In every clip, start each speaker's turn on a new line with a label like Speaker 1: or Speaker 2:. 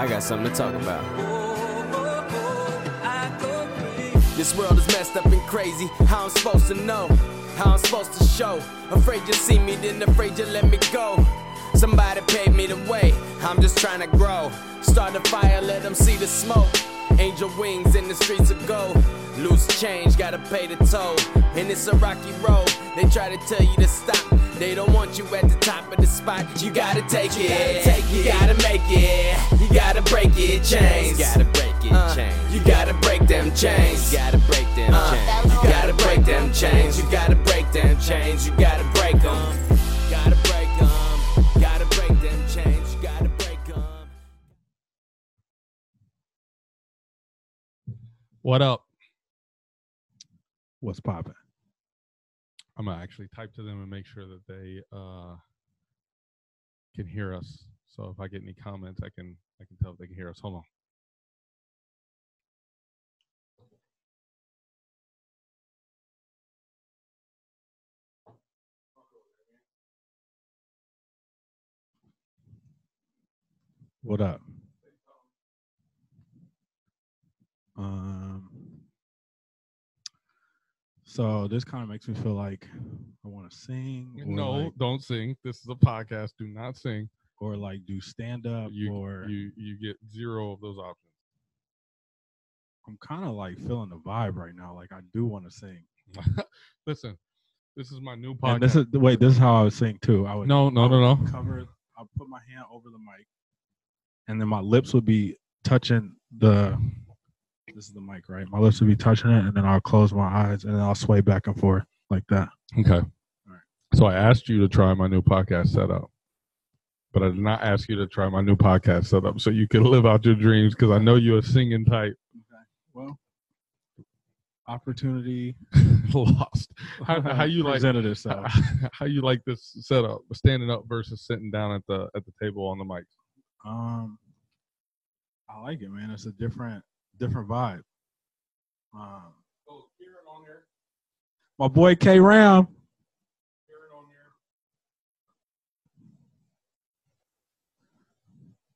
Speaker 1: I got something to talk about. This world is messed up and crazy. How I'm supposed to know? How I'm supposed to show? Afraid you see me, then afraid you let me go. Somebody paved me the way. I'm just trying to grow. Start a fire, let them see the smoke. Angel wings in the streets of gold. Loose change, gotta pay the toll. And it's a rocky road. They try to tell you to stop. They don't want you at the top of the spot. You gotta take it. Gotta, take it. Gotta make it. You gotta break it. Chains. You gotta break it. Uh, chains. You gotta break them chains. You gotta break them uh, chains. You gotta break them chains. You gotta break them chains. You gotta break them. Gotta break them. Gotta break them chains. You gotta break them.
Speaker 2: What up?
Speaker 3: What's popping?
Speaker 2: I'm gonna actually type to them and make sure that they uh, can hear us. So if I get any comments, I can I can tell if they can hear us. Hold on.
Speaker 3: What up? Um, so this kind of makes me feel like I want to sing.
Speaker 2: No,
Speaker 3: like-
Speaker 2: don't sing. This is a podcast. Do not sing.
Speaker 3: or like do stand up,
Speaker 2: You
Speaker 3: or
Speaker 2: you you get zero of those options.
Speaker 3: I'm kind of like feeling the vibe right now. Like I do want to sing.
Speaker 2: Listen, this is my new podcast.
Speaker 3: And this is the wait. This is how I would sing too. I would
Speaker 2: no, no, no,
Speaker 3: would
Speaker 2: no.
Speaker 3: Cover. I'll put my hand over the mic, and then my lips would be touching the. This is the mic, right? My lips would be touching it, and then I'll close my eyes, and then I'll sway back and forth like that.
Speaker 2: Okay.
Speaker 3: right.
Speaker 2: So I asked you to try my new podcast setup, but I did not ask you to try my new podcast setup so you can live out your dreams because I know you're a singing type.
Speaker 3: Okay. Well, opportunity
Speaker 2: Lost. How, how you like
Speaker 3: itself.
Speaker 2: how you like this setup, standing up versus sitting down at the at the table on the mic?
Speaker 3: Um, I like it, man. It's a different, different vibe. Um, my boy K Ram.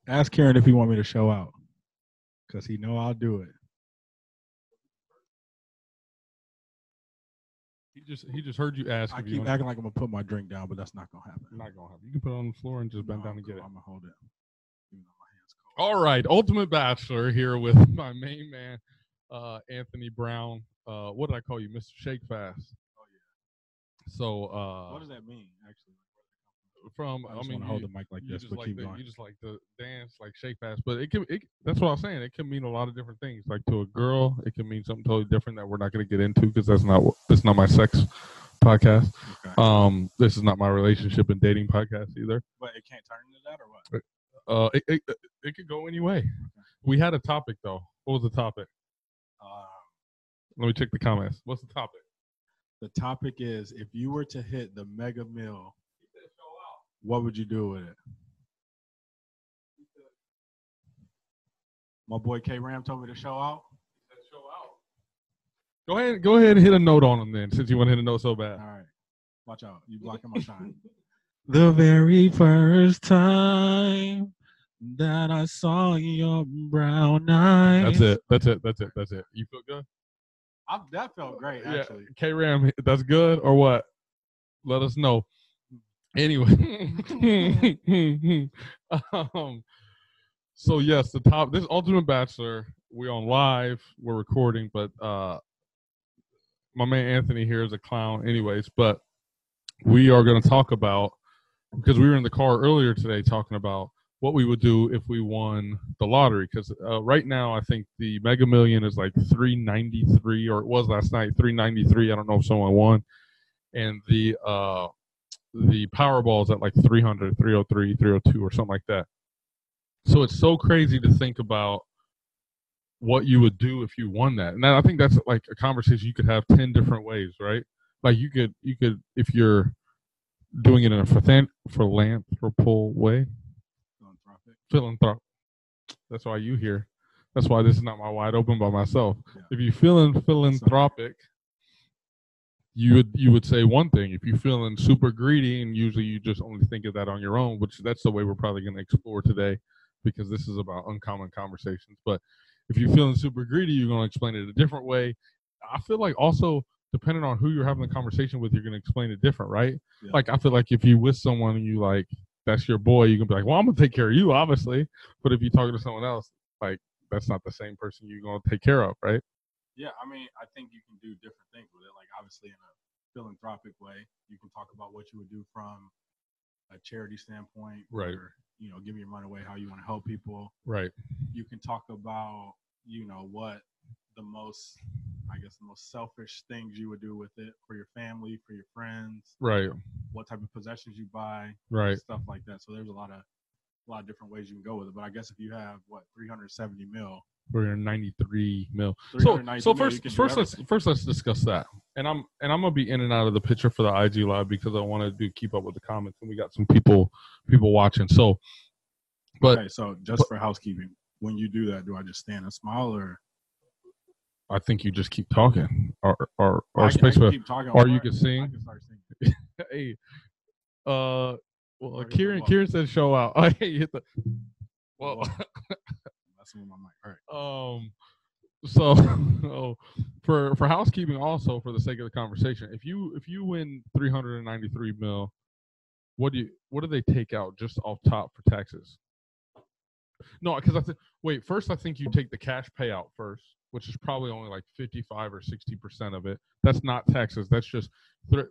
Speaker 3: Ask Karen if he want me to show out, cause he know I'll do it.
Speaker 2: He just he just heard you ask
Speaker 3: I
Speaker 2: if
Speaker 3: keep
Speaker 2: want.
Speaker 3: acting like I'm gonna put my drink down, but that's not gonna happen.
Speaker 2: Not gonna happen. You can put it on the floor and just bend
Speaker 3: No,
Speaker 2: down and get it.
Speaker 3: I'm gonna hold it. Even though my hands cold.
Speaker 2: All right, Ultimate Bachelor here with my main man, uh, Anthony Brown. Uh, what did I call you, Mr. Shake Fast?
Speaker 3: Oh yeah.
Speaker 2: So, uh,
Speaker 3: What does that mean, actually?
Speaker 2: from
Speaker 3: I
Speaker 2: I, mean,
Speaker 3: to hold the mic like
Speaker 2: you
Speaker 3: this,
Speaker 2: just
Speaker 3: but
Speaker 2: like
Speaker 3: keep
Speaker 2: the,
Speaker 3: going.
Speaker 2: you just like to dance like Shake Fast, but it can. It, that's what I was saying. It can mean a lot of different things. Like to a girl, it can mean something totally different that we're not going to get into because that's not what. It's not my sex podcast.
Speaker 3: Okay.
Speaker 2: Um, this is not my relationship and dating podcast either.
Speaker 3: but it can't turn into that, or what?
Speaker 2: Uh, it it, it, it could go any way. We had a topic though. What was the topic?
Speaker 3: Um,
Speaker 2: Let me check the comments. What's the topic?
Speaker 3: the topic is if you were to hit the mega mill, what would you do with it? My boy K Ram told me to show out.
Speaker 2: Go ahead, go ahead and hit a note on him then, since you want to hit a note so bad.
Speaker 3: All right. Watch out. You blocking my shine. the very first time that I saw your brown eyes.
Speaker 2: That's it. That's it. That's it. That's it. You feel good?
Speaker 3: I, that felt great, actually.
Speaker 2: K Ram, that's good or what? Let us know. Anyway, um, so yes, the top. This Ultimate Bachelor. We're on live. We're recording, but uh, my man Anthony here is a clown, anyways. But we are going to talk about because we were in the car earlier today talking about what we would do if we won the lottery. Because uh, right now, I think the Mega Million is like three ninety three, or it was last night three ninety three. I don't know if someone won, and the uh, the Powerball is at like 300, 303, 302, or something like that. So it's so crazy to think about what you would do if you won that. And I think that's like a conversation you could have 10 different ways, right? Like you could, you could, if you're doing it in a philanthrop- philanthropal way,
Speaker 3: Philanthropic.
Speaker 2: philanthrop. That's why you here. That's why this is not my wide open by myself.
Speaker 3: Yeah.
Speaker 2: If you feeling philanthropic, you would you would say one thing. If you're feeling super greedy, and usually you just only think of that on your own, which that's the way we're probably going to explore today. because this is about uncommon conversations. But if you're feeling super greedy, you're going to explain it a different way. I feel like also depending on who you're having the conversation with, you're going to explain it different, right?
Speaker 3: Yeah.
Speaker 2: Like I feel like if you with someone and you like that's your boy, you can be like, well, I'm gonna take care of you, obviously. But if you're talking to someone else, like that's not the same person you're gonna take care of, right?
Speaker 3: Yeah, I mean, I think you can do different things with it. Like obviously in a philanthropic way, you can talk about what you would do from a charity standpoint,
Speaker 2: Right.
Speaker 3: Or, you know, giving your money away, how you want to help people.
Speaker 2: Right.
Speaker 3: You can talk about, you know, what the most, I guess, the most selfish things you would do with it for your family, for your friends,
Speaker 2: Right.
Speaker 3: what type of possessions you buy,
Speaker 2: Right.
Speaker 3: stuff like that. So there's a lot of a lot of different ways you can go with it. But I guess if you have what 370 mil,
Speaker 2: We're in 93 mil. So,
Speaker 3: 390
Speaker 2: so
Speaker 3: mil,
Speaker 2: first, first let's first let's discuss that. And I'm and I'm gonna be in and out of the picture for the IG live because I want to do keep up with the comments and we got some people people watching. So, but
Speaker 3: okay, so just for housekeeping, when you do that, do I just stand and smile or
Speaker 2: I think you just keep talking or or or
Speaker 3: I I
Speaker 2: space
Speaker 3: keep talking
Speaker 2: or you can sing.
Speaker 3: I can
Speaker 2: hey, uh, well,
Speaker 3: Or hit the
Speaker 2: Kieran. Kieran said show out. Oh, hey, you hit the. Well.
Speaker 3: That's with my mic. All right.
Speaker 2: um, so oh, for for housekeeping, also for the sake of the conversation, if you if you win three hundred and ninety three mil, what do you what do they take out just off top for taxes? No, because I think wait first I think you take the cash payout first, which is probably only like fifty five or sixty percent of it. That's not taxes. That's just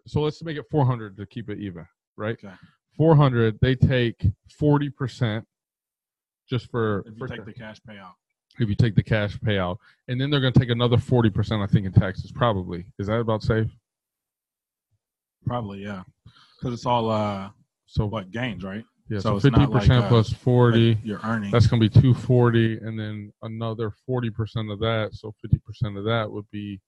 Speaker 2: so let's make it four hundred to keep it even, right?
Speaker 3: Okay.
Speaker 2: 400 they take 40% just for,
Speaker 3: If you
Speaker 2: for
Speaker 3: take the cash payout,
Speaker 2: if you take the cash payout and then they're going to take another 40% i think in taxes probably is that about safe
Speaker 3: probably yeah, because it's all uh
Speaker 2: so
Speaker 3: what gains, right?
Speaker 2: Yeah
Speaker 3: so
Speaker 2: so,
Speaker 3: it's not
Speaker 2: 50%
Speaker 3: like, uh,
Speaker 2: plus 40
Speaker 3: Like you're earning.
Speaker 2: that's going to be 240 and then another 40% of that so 50% of that would be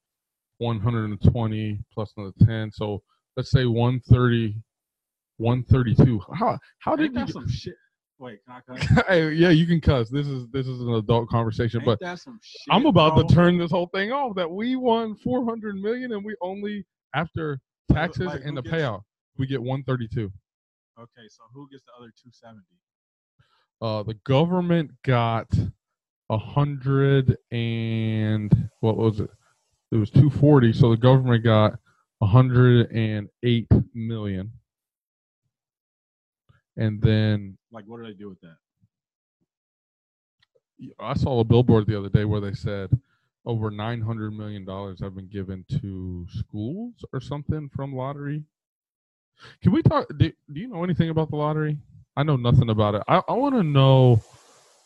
Speaker 2: 120 plus another 10 so let's say 130 132 how how did you
Speaker 3: some shit? Wait, can I cut?
Speaker 2: Hey, yeah you can cuss this is this is an adult conversation
Speaker 3: Ain't
Speaker 2: but
Speaker 3: shit?
Speaker 2: I'm about
Speaker 3: bro?
Speaker 2: to turn this whole thing off. That we won 400 million and we only after taxes
Speaker 3: like,
Speaker 2: and the
Speaker 3: gets-
Speaker 2: payout we get 132.
Speaker 3: Okay, so who gets the other 270?
Speaker 2: Uh, the government got a hundred and what was it? It was 240. So the government got 108 million. And then
Speaker 3: Like, what did they do with that?
Speaker 2: I saw a billboard the other day where they said over 900 million dollars have been given to schools or something from lottery. Can we talk? Do, do you know anything about the lottery? I know nothing about it. I, I want to know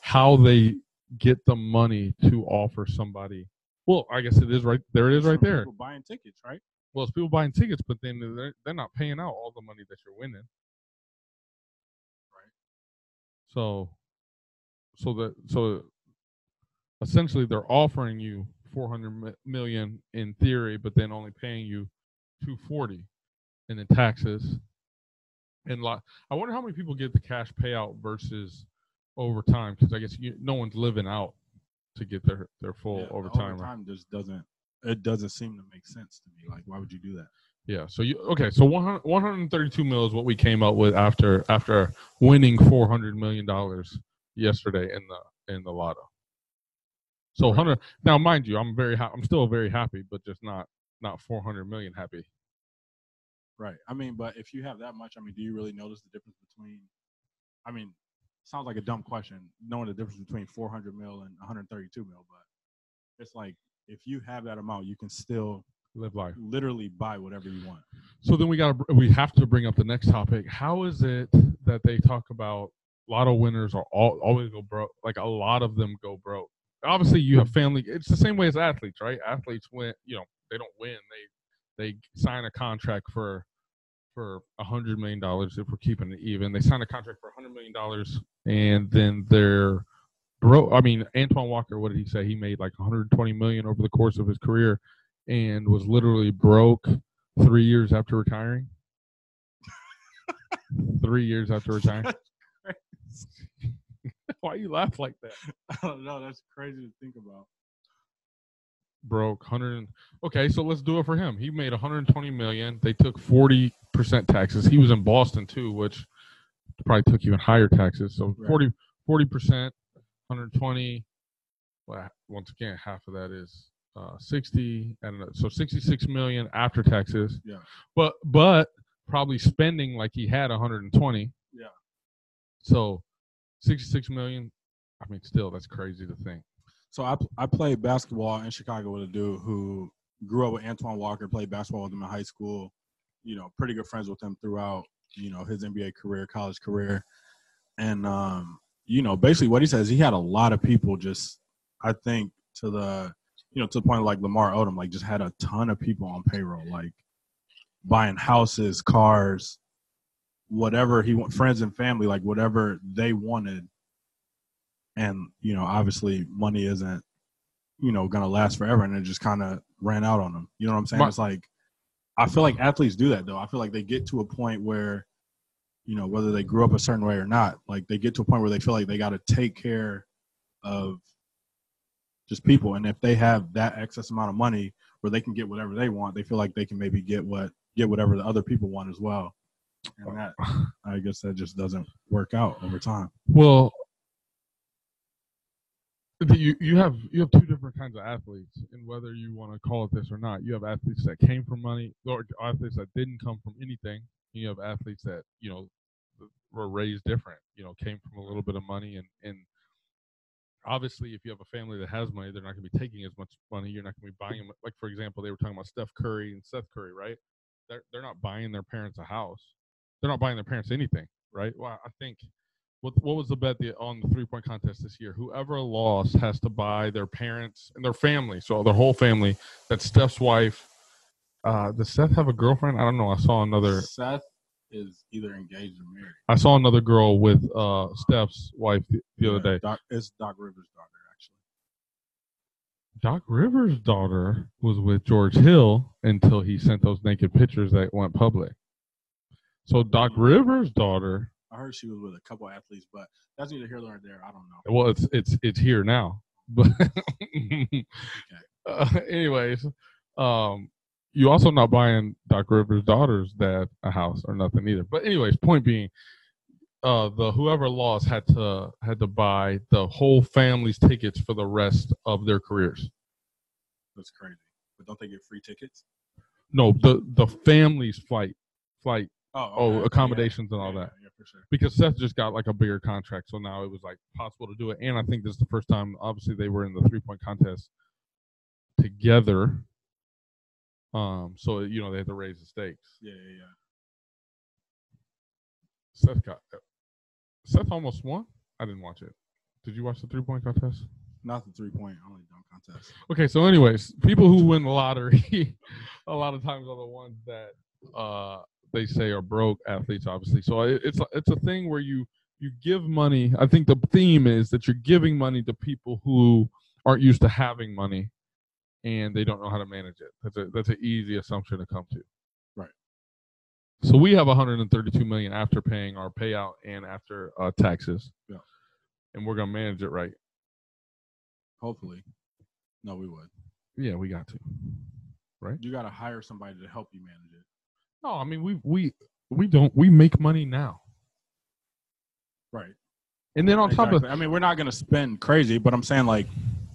Speaker 2: how they get the money to offer somebody. Well, I guess it is right there. It is right there.
Speaker 3: People buying tickets, right?
Speaker 2: Well, it's people buying tickets, but then they're, they're not paying out all the money that you're winning.
Speaker 3: Right.
Speaker 2: So, so that so essentially they're offering you 400 million in theory, but then only paying you 240 and then taxes. And lot, I wonder how many people get the cash payout versus overtime because I guess you, no one's living out to get their their full
Speaker 3: Yeah, the
Speaker 2: overtime. right?
Speaker 3: Overtime just doesn't. It doesn't seem to make sense to me. Like, why would you do that?
Speaker 2: Yeah. So you okay? So 100, 132 mil is what we came up with after after winning 400 million dollars yesterday in the in the lotto. So 100 now, mind you, I'm very ha- I'm still very happy, but just not not 400 million happy.
Speaker 3: Right. I mean, but if you have that much, I mean, do you really notice the difference between? I mean, sounds like a dumb question, knowing the difference between 400 mil and 132 mil, but it's like if you have that amount, you can still
Speaker 2: Live life.
Speaker 3: literally buy whatever you want.
Speaker 2: So then we got to we have to bring up the next topic. How is it that they talk about lotto winners are all always go broke? Like a lot of them go broke. Obviously, you have family. It's the same way as athletes, right? Athletes win. You know, they don't win. They they sign a contract for for a hundred million dollars if we're keeping it even. They sign a contract for a hundred million dollars, and then they're broke. I mean, Antoine Walker. What did he say? He made like 120 million over the course of his career, and was literally broke three years after retiring. three years after retiring. Why you laugh like that?
Speaker 3: I don't know. That's crazy to think about.
Speaker 2: Broke hundred. Okay, so let's do it for him. He made 120 million. They took 40 percent taxes. He was in Boston too, which probably took even higher taxes. So
Speaker 3: Right.
Speaker 2: 40 forty percent, 120. Well, once again, half of that is uh, 60, and so 66 million after taxes.
Speaker 3: Yeah.
Speaker 2: But but probably spending like he had 120.
Speaker 3: Yeah.
Speaker 2: So 66 million. I mean, still that's crazy to think.
Speaker 3: So I I played basketball in Chicago with a dude who grew up with Antoine Walker, played basketball with him in high school. You know, pretty good friends with him throughout. You know his NBA career, college career, and um, you know basically what he says he had a lot of people just I think to the you know to the point like Lamar Odom like just had a ton of people on payroll like buying houses, cars, whatever he want, friends and family like whatever they wanted and you know obviously money isn't you know gonna last forever and it just kind of ran out on them you know what i'm saying? It's like i feel like athletes do that though. I feel like they get to a point where you know whether they grew up a certain way or not like they get to a point where they feel like they got to take care of just people and if they have that excess amount of money where they can get whatever they want they feel like they can maybe get what get whatever the other people want as well. And uh, that i guess that just doesn't work out over time.
Speaker 2: Well, you you have you have two different kinds of athletes, and whether you want to call it this or not, you have athletes that came from money, or athletes that didn't come from anything. You have athletes that you know were raised different. You know, came from a little bit of money, and and obviously, if you have a family that has money, they're not going to be taking as much money. You're not going to be buying them. Like for example, they were talking about Steph Curry and Seth Curry, right? They're they're not buying their parents a house. They're not buying their parents anything, right? Well, I think what what was the bet the, on the three point contest this year? Whoever lost has to buy their parents and their family, so their whole family. That's Steph's wife. Uh, does Seth have a girlfriend? I don't know. I saw another.
Speaker 3: Seth is either engaged or married.
Speaker 2: I saw another girl with uh, Steph's wife the, the other day.
Speaker 3: Doc, it's Doc Rivers' daughter, actually.
Speaker 2: Doc Rivers' daughter was with George Hill until he sent those naked pictures that went public. So Doc Rivers' daughter.
Speaker 3: I heard she was with a couple athletes, but that's neither here nor there. I don't know.
Speaker 2: Well, it's it's it's here now, but uh, anyways, um, you also not buying Doc Rivers' daughter's dad a house or nothing either. But anyways, point being, uh, the whoever lost had to had to buy the whole family's tickets for the rest of their careers.
Speaker 3: That's crazy. But don't they get free tickets?
Speaker 2: No, the the family's flight flight
Speaker 3: Oh,
Speaker 2: oh
Speaker 3: okay.
Speaker 2: accommodations and all
Speaker 3: yeah,
Speaker 2: that.
Speaker 3: Yeah, for sure.
Speaker 2: because Seth just got like a bigger contract, so now it was like possible to do it. And I think this is the first time, obviously, they were in the three point contest together. Um, so you know they had to raise the stakes.
Speaker 3: Yeah, yeah, yeah.
Speaker 2: Seth got Seth almost won. I didn't watch it. Did you watch the three point contest?
Speaker 3: Not the three point, only dunk contest.
Speaker 2: Okay, so anyways, people who win the lottery, a lot of times are the ones that uh, they say are broke athletes, obviously. So it, it's a- it's a thing where you you give money. I think the theme is that you're giving money to people who aren't used to having money, and they don't know how to manage it. That's a that's an easy assumption to come to.
Speaker 3: Right.
Speaker 2: So we have 132 million after paying our payout and after uh, taxes.
Speaker 3: Yeah.
Speaker 2: And we're gonna manage it right.
Speaker 3: Hopefully. No, we would.
Speaker 2: Yeah, we got to. Right.
Speaker 3: You got to hire somebody to help you manage it.
Speaker 2: No, I mean we we we don't we make money now,
Speaker 3: Right.
Speaker 2: and then on top of
Speaker 3: Exactly. I mean, we're not going to spend crazy, but I'm saying like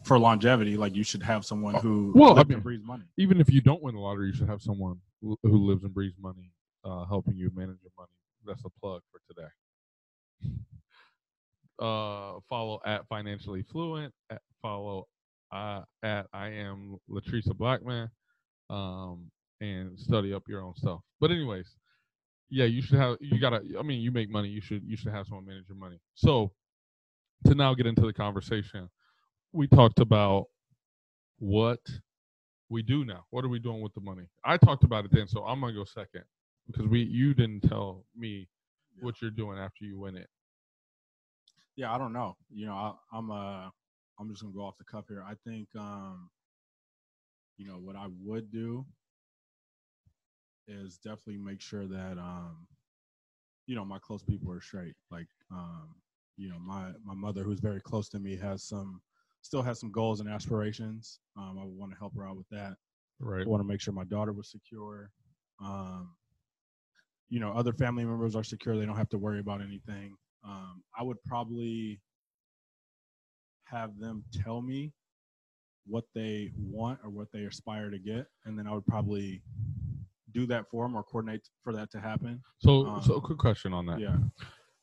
Speaker 3: for longevity, like you should have someone who
Speaker 2: Well, I mean-
Speaker 3: and breathes money.
Speaker 2: even if you don't win the lottery, you should have someone who lives and breathes money, uh, helping you manage your money. That's a plug for today. Uh, follow at financially fluent. At, follow uh, at I am Latrice Blackman, um, and study up your own stuff. But anyways, yeah, you should have. You gotta. I mean, you make money. You should. You should have someone manage your money. So, to now get into the conversation, we talked about what we do now. What are we doing with the money? I talked about it then, so I'm gonna go second because we you didn't tell me what you're doing after you win it.
Speaker 3: Yeah, I don't know. You know, I, I'm uh, I'm just gonna go off the cuff here. I think, um, you know, what I would do is definitely make sure that, um, you know, my close people are straight. Like, um, you know, my my mother, who's very close to me, has some, still has some goals and aspirations. Um, I want to help her out with that.
Speaker 2: Right.
Speaker 3: I want to make sure my daughter was secure. Um, you know, other family members are secure; they don't have to worry about anything. Um, I would probably have them tell me what they want or what they aspire to get, and then I would probably do that for them or coordinate for that to happen.
Speaker 2: So, so a
Speaker 3: Um,
Speaker 2: quick question on that.
Speaker 3: Yeah.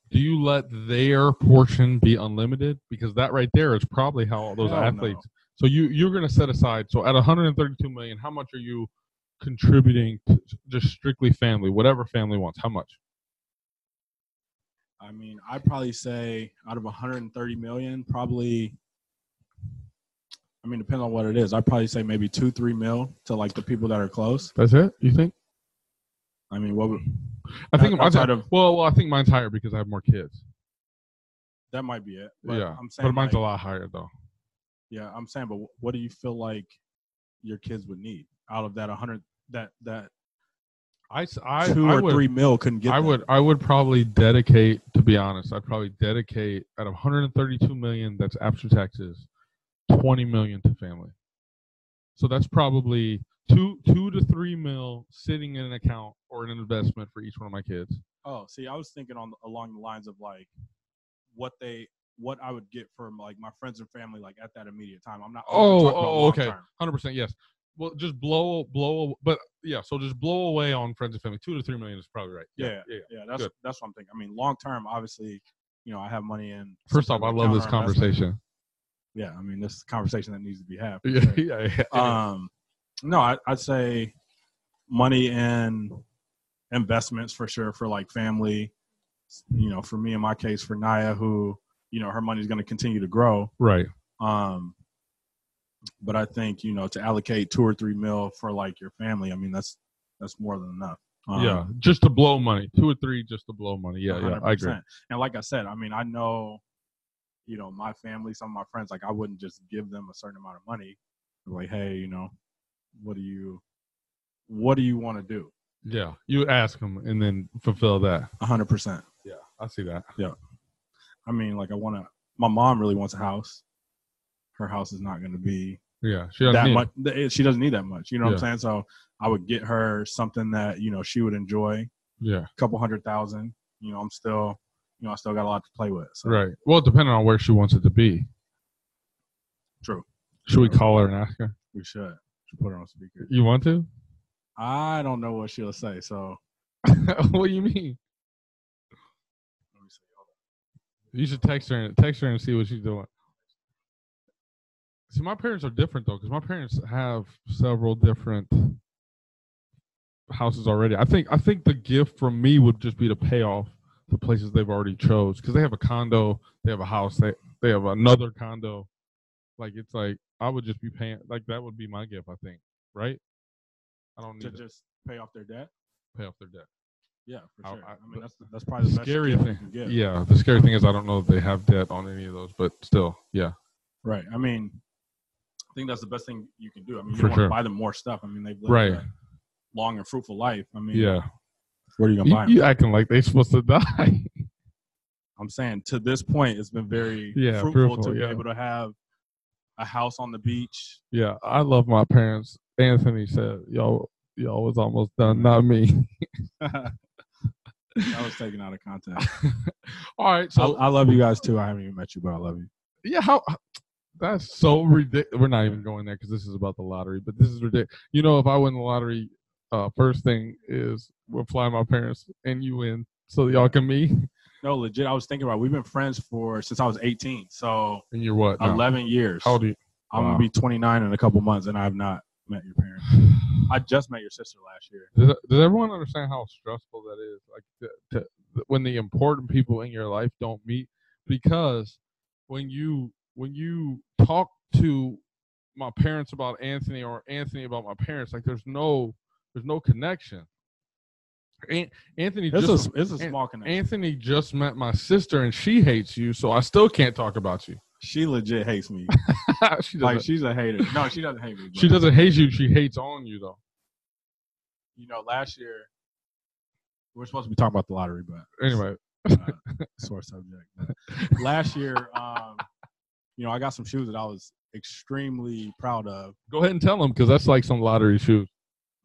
Speaker 2: Do you let their portion be unlimited? Because that right there is probably how all those
Speaker 3: Hell no.
Speaker 2: athletes. So you you're going to set aside. So at 132 million, how much are you contributing to just strictly family, whatever family wants? How much?
Speaker 3: I mean, I'd probably say out of 130 million, probably. I mean, depends on what it is. I'd probably say maybe two, three mil to like the people that are close.
Speaker 2: That's it. You think?
Speaker 3: I mean, what would,
Speaker 2: I think mine's
Speaker 3: outside of-
Speaker 2: well, well, I think mine's higher because I have more kids.
Speaker 3: that might be it. But
Speaker 2: yeah,
Speaker 3: I'm saying,
Speaker 2: but mine's
Speaker 3: like-
Speaker 2: a lot higher though.
Speaker 3: yeah, I'm saying, but what do you feel like your kids would need out of that 100 that that
Speaker 2: I, s- I,
Speaker 3: two
Speaker 2: I
Speaker 3: or
Speaker 2: would,
Speaker 3: three mil couldn't get?
Speaker 2: I
Speaker 3: them?
Speaker 2: would I would probably dedicate to be honest, I'd probably dedicate out of 132 million that's after taxes, 20 million to family. So that's probably two two to three mil sitting in an account or an investment for each one of my kids.
Speaker 3: Oh, see, I was thinking on along the lines of like what they what I would get from like my friends and family like at that immediate time. I'm not.
Speaker 2: Oh, oh, okay. Hundred percent, yes. Well, just blow blow, but yeah. So just blow away on friends and family. Two to three million is probably right.
Speaker 3: Yeah,
Speaker 2: yeah.
Speaker 3: Yeah, that's
Speaker 2: Good.
Speaker 3: that's what I'm thinking. I mean, long term, obviously, you know, I have money in.
Speaker 2: First off, I love this
Speaker 3: account or investment.
Speaker 2: conversation.
Speaker 3: Yeah, I mean, this is a conversation that needs to be had.
Speaker 2: Yeah, yeah, yeah.
Speaker 3: um no I, i'd say money in investments for sure for like family you know for me in my case for naya who you know her money is going to continue to grow
Speaker 2: right.
Speaker 3: um but i think you know to allocate two or three mil for like your family i mean that's that's more than enough um,
Speaker 2: yeah, just to blow money. Two or three, just to blow money. Yeah, yeah. I agree.
Speaker 3: 100%. and like i said i mean i know you know my family some of my friends like i wouldn't just give them a certain amount of money like hey you know what do you what do you want to do?
Speaker 2: Yeah, you ask them and then fulfill that.
Speaker 3: 100%
Speaker 2: Yeah, I see that.
Speaker 3: Yeah, I mean like i want to my mom really wants a house. Her house is not going to be
Speaker 2: Yeah, she doesn't
Speaker 3: that
Speaker 2: need
Speaker 3: much th- she doesn't need that much you know what i'm saying? So i would get her something that you know she would enjoy.
Speaker 2: Yeah,
Speaker 3: a couple hundred thousand you know i'm still you know i still got a lot to play with so.
Speaker 2: Right. Well, depending on where she wants it to be.
Speaker 3: true.
Speaker 2: Should we call her and ask her?
Speaker 3: we should should put her on speaker
Speaker 2: You want to?
Speaker 3: i don't know what she'll say so
Speaker 2: what do you mean?
Speaker 3: let me see Hold
Speaker 2: You should text her and text her and see what she's doing. See, my parents are different though, because my parents have several different houses already. I think I think the gift from me would just be to pay off the places they've already chose, because they have a condo, they have a house, they they have another condo. Like it's like I would just be paying. Like that would be my gift. I think, right? I don't need to
Speaker 3: just pay off their debt
Speaker 2: pay off their debt.
Speaker 3: yeah for
Speaker 2: I-
Speaker 3: sure
Speaker 2: I-
Speaker 3: i, mean that's that's probably the,
Speaker 2: scary thing,
Speaker 3: you can give.
Speaker 2: yeah. The scary thing is I don't know if they have debt on any of those, but still, yeah.
Speaker 3: Right. I mean, I think that's the best thing you can do. I mean, you
Speaker 2: For
Speaker 3: want
Speaker 2: sure.
Speaker 3: to buy them more stuff. I mean, they've lived
Speaker 2: Right.
Speaker 3: a long and fruitful life. I mean,
Speaker 2: Yeah.
Speaker 3: What are you gonna
Speaker 2: You,
Speaker 3: buy 'em?
Speaker 2: you acting like they're supposed to die.
Speaker 3: I'm saying to this point, it's been very
Speaker 2: Yeah,
Speaker 3: fruitful,
Speaker 2: fruitful,
Speaker 3: to be
Speaker 2: yeah.
Speaker 3: able to have a house on the beach.
Speaker 2: yeah, I love my parents. Anthony said, "Y'all, y'all was almost done, not me."
Speaker 3: that was taken out of context.
Speaker 2: All right, so
Speaker 3: I, I love you guys too. I haven't even met you, but I love you.
Speaker 2: yeah, how that's so ridiculous. We're not even going there because this is about the lottery, but this is ridiculous. You know, if I win the lottery, uh, first thing is we'll fly my parents and you in so y'all can meet.
Speaker 3: No, legit. I was thinking about. We've been friends for since I was 18, so
Speaker 2: And you're what? now?
Speaker 3: 11 years.
Speaker 2: How old you?
Speaker 3: I'm
Speaker 2: Wow.
Speaker 3: gonna be 29 in a couple months, and I have not met your parents. I just met your sister last year.
Speaker 2: Does, does everyone understand how stressful that is? Like to, to, when the important people in your life don't meet, because when you when you talk to my parents about Anthony or Anthony about my parents, like there's no there's no connection. An- Anthony
Speaker 3: It's
Speaker 2: just
Speaker 3: a it's a small connection.
Speaker 2: Anthony just met my sister and she hates you, so I still can't talk about you.
Speaker 3: She legit hates me.
Speaker 2: she
Speaker 3: like she's a hater. No, she doesn't hate me.
Speaker 2: she doesn't hate you. She hates on you though.
Speaker 3: You know, last year we're supposed to be talking about the lottery, but
Speaker 2: Anyway,
Speaker 3: uh, sore subject. But last year, um, you know, I got some shoes that I was extremely proud of.
Speaker 2: go ahead and tell them because that's like some lottery shoes.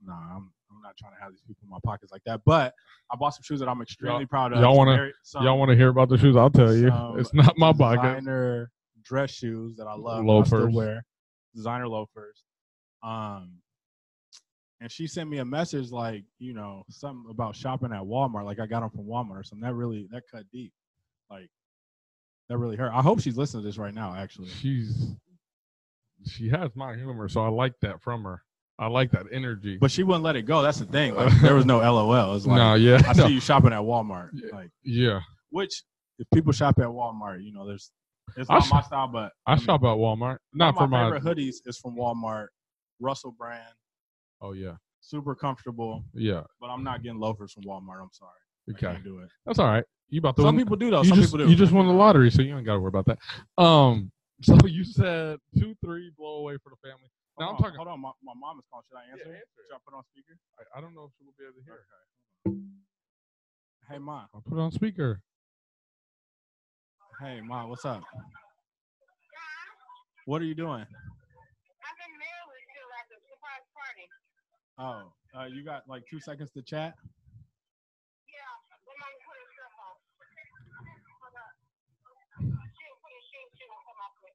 Speaker 3: Nah, I'm not trying to have these people in my pockets like that. But I bought some shoes that I'm extremely
Speaker 2: Y'all-
Speaker 3: proud of.
Speaker 2: y'all wanna- Y'all want to hear about the shoes? I'll tell you. it's not my pocket.
Speaker 3: Designer dress shoes that I love. and I
Speaker 2: Loafers.
Speaker 3: wear designer loafers. Um, and she sent me a message like, you know, something about shopping at Walmart. Like I got them from Walmart or something. That really that cut deep. Like that really hurt. I hope she's listening to this right now. Actually,
Speaker 2: She's she has my humor, so I like that from her. I like that energy.
Speaker 3: but she wouldn't let it go. That's the thing. Like there was no LOL. It's like
Speaker 2: no, yeah,
Speaker 3: I
Speaker 2: no,
Speaker 3: see you shopping at Walmart.
Speaker 2: Yeah.
Speaker 3: Like
Speaker 2: yeah.
Speaker 3: which if people shop at Walmart, you know, there's it's
Speaker 2: I
Speaker 3: not
Speaker 2: sh-
Speaker 3: my style, but
Speaker 2: I
Speaker 3: mean,
Speaker 2: shop at Walmart, not
Speaker 3: one
Speaker 2: for
Speaker 3: my
Speaker 2: my.
Speaker 3: favorite hoodies is from Walmart, Russell brand,
Speaker 2: Oh yeah,
Speaker 3: super comfortable.
Speaker 2: yeah.
Speaker 3: But I'm not getting loafers from Walmart. I'm sorry, I
Speaker 2: Okay,
Speaker 3: can't do it.
Speaker 2: that's all right. You about to
Speaker 3: Some
Speaker 2: win-
Speaker 3: people do though.
Speaker 2: you
Speaker 3: Some
Speaker 2: just,
Speaker 3: people do.
Speaker 2: You just won the lottery, so you ain't got to worry about that. Um, so you said two, three, blow away for the family. Now I'm talking.
Speaker 3: Hold on, my, my mom is calling. Should I answer?
Speaker 2: Yeah,
Speaker 3: it?
Speaker 2: answer.
Speaker 3: Should I put on speaker?
Speaker 2: I, I don't know if she will be able to hear.
Speaker 3: Hey, mom.
Speaker 2: I'll put it on speaker.
Speaker 3: Hey, mom. What's up? What are you doing?
Speaker 4: I've been married to like a surprise party.
Speaker 3: Oh, uh, you got like two seconds to chat.
Speaker 4: Yeah, when I put her stuff on. Hold up. She'll put her shoes, she will come off with.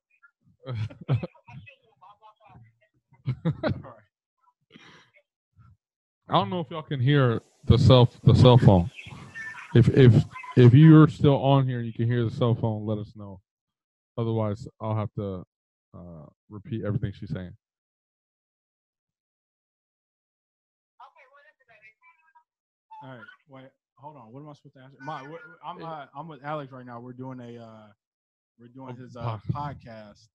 Speaker 4: My shoes will fall off.
Speaker 3: All right.
Speaker 2: I don't know if y'all can hear the cell the cell phone. If if if you're still on here and you can hear the cell phone, let us know. Otherwise, I'll have to uh, repeat everything she's saying.
Speaker 4: Okay, what is it, baby?
Speaker 3: All right. Wait. Hold on. What am I supposed to answer? My, I'm uh, I'm with Alex right now. We're doing a uh, we're doing his uh, podcast,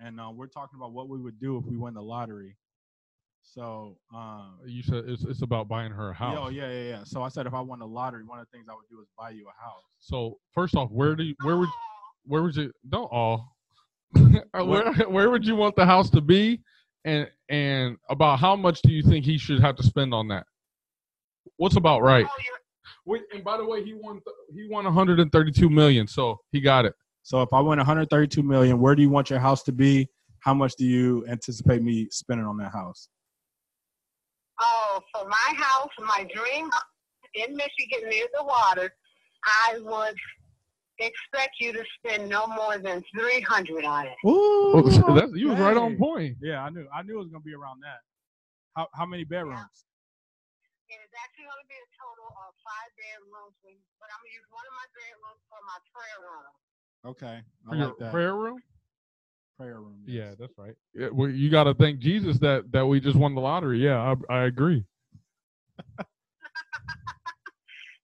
Speaker 3: and uh, we're talking about what we would do if we win the lottery. So, um,
Speaker 2: You said it's it's about buying her a house.
Speaker 3: oh, yeah, yeah, yeah. So I said if I won the lottery, one of the things I would do is buy you a house.
Speaker 2: So first off, where do you, where would
Speaker 4: Oh,
Speaker 2: where would you don't all where where would you want the house to be and and about how much do you think he should have to spend on that what's about right
Speaker 4: Oh, you're,
Speaker 2: Wait, and by the way he won th- he won 132 million so he got it
Speaker 3: So if I win 132 million, where do you want your house to be? How much do you anticipate me spending on that house?
Speaker 4: oh, for my house, my dream in Michigan near the water, I would expect you to spend no more than 300 on it.
Speaker 3: Ooh,
Speaker 2: Oh, that's, you was right on point
Speaker 3: Yeah, I knew. I knew it was gonna be around that. How how many bedrooms?
Speaker 4: And it's actually going to be a total of five bedrooms, but I'm going to use one of my bedrooms for my prayer room.
Speaker 3: Okay, I
Speaker 2: For your
Speaker 3: like that.
Speaker 2: prayer room
Speaker 3: prayer room.
Speaker 2: yeah that's right yeah, well, you got to thank jesus that that we just won the lottery yeah i, I agree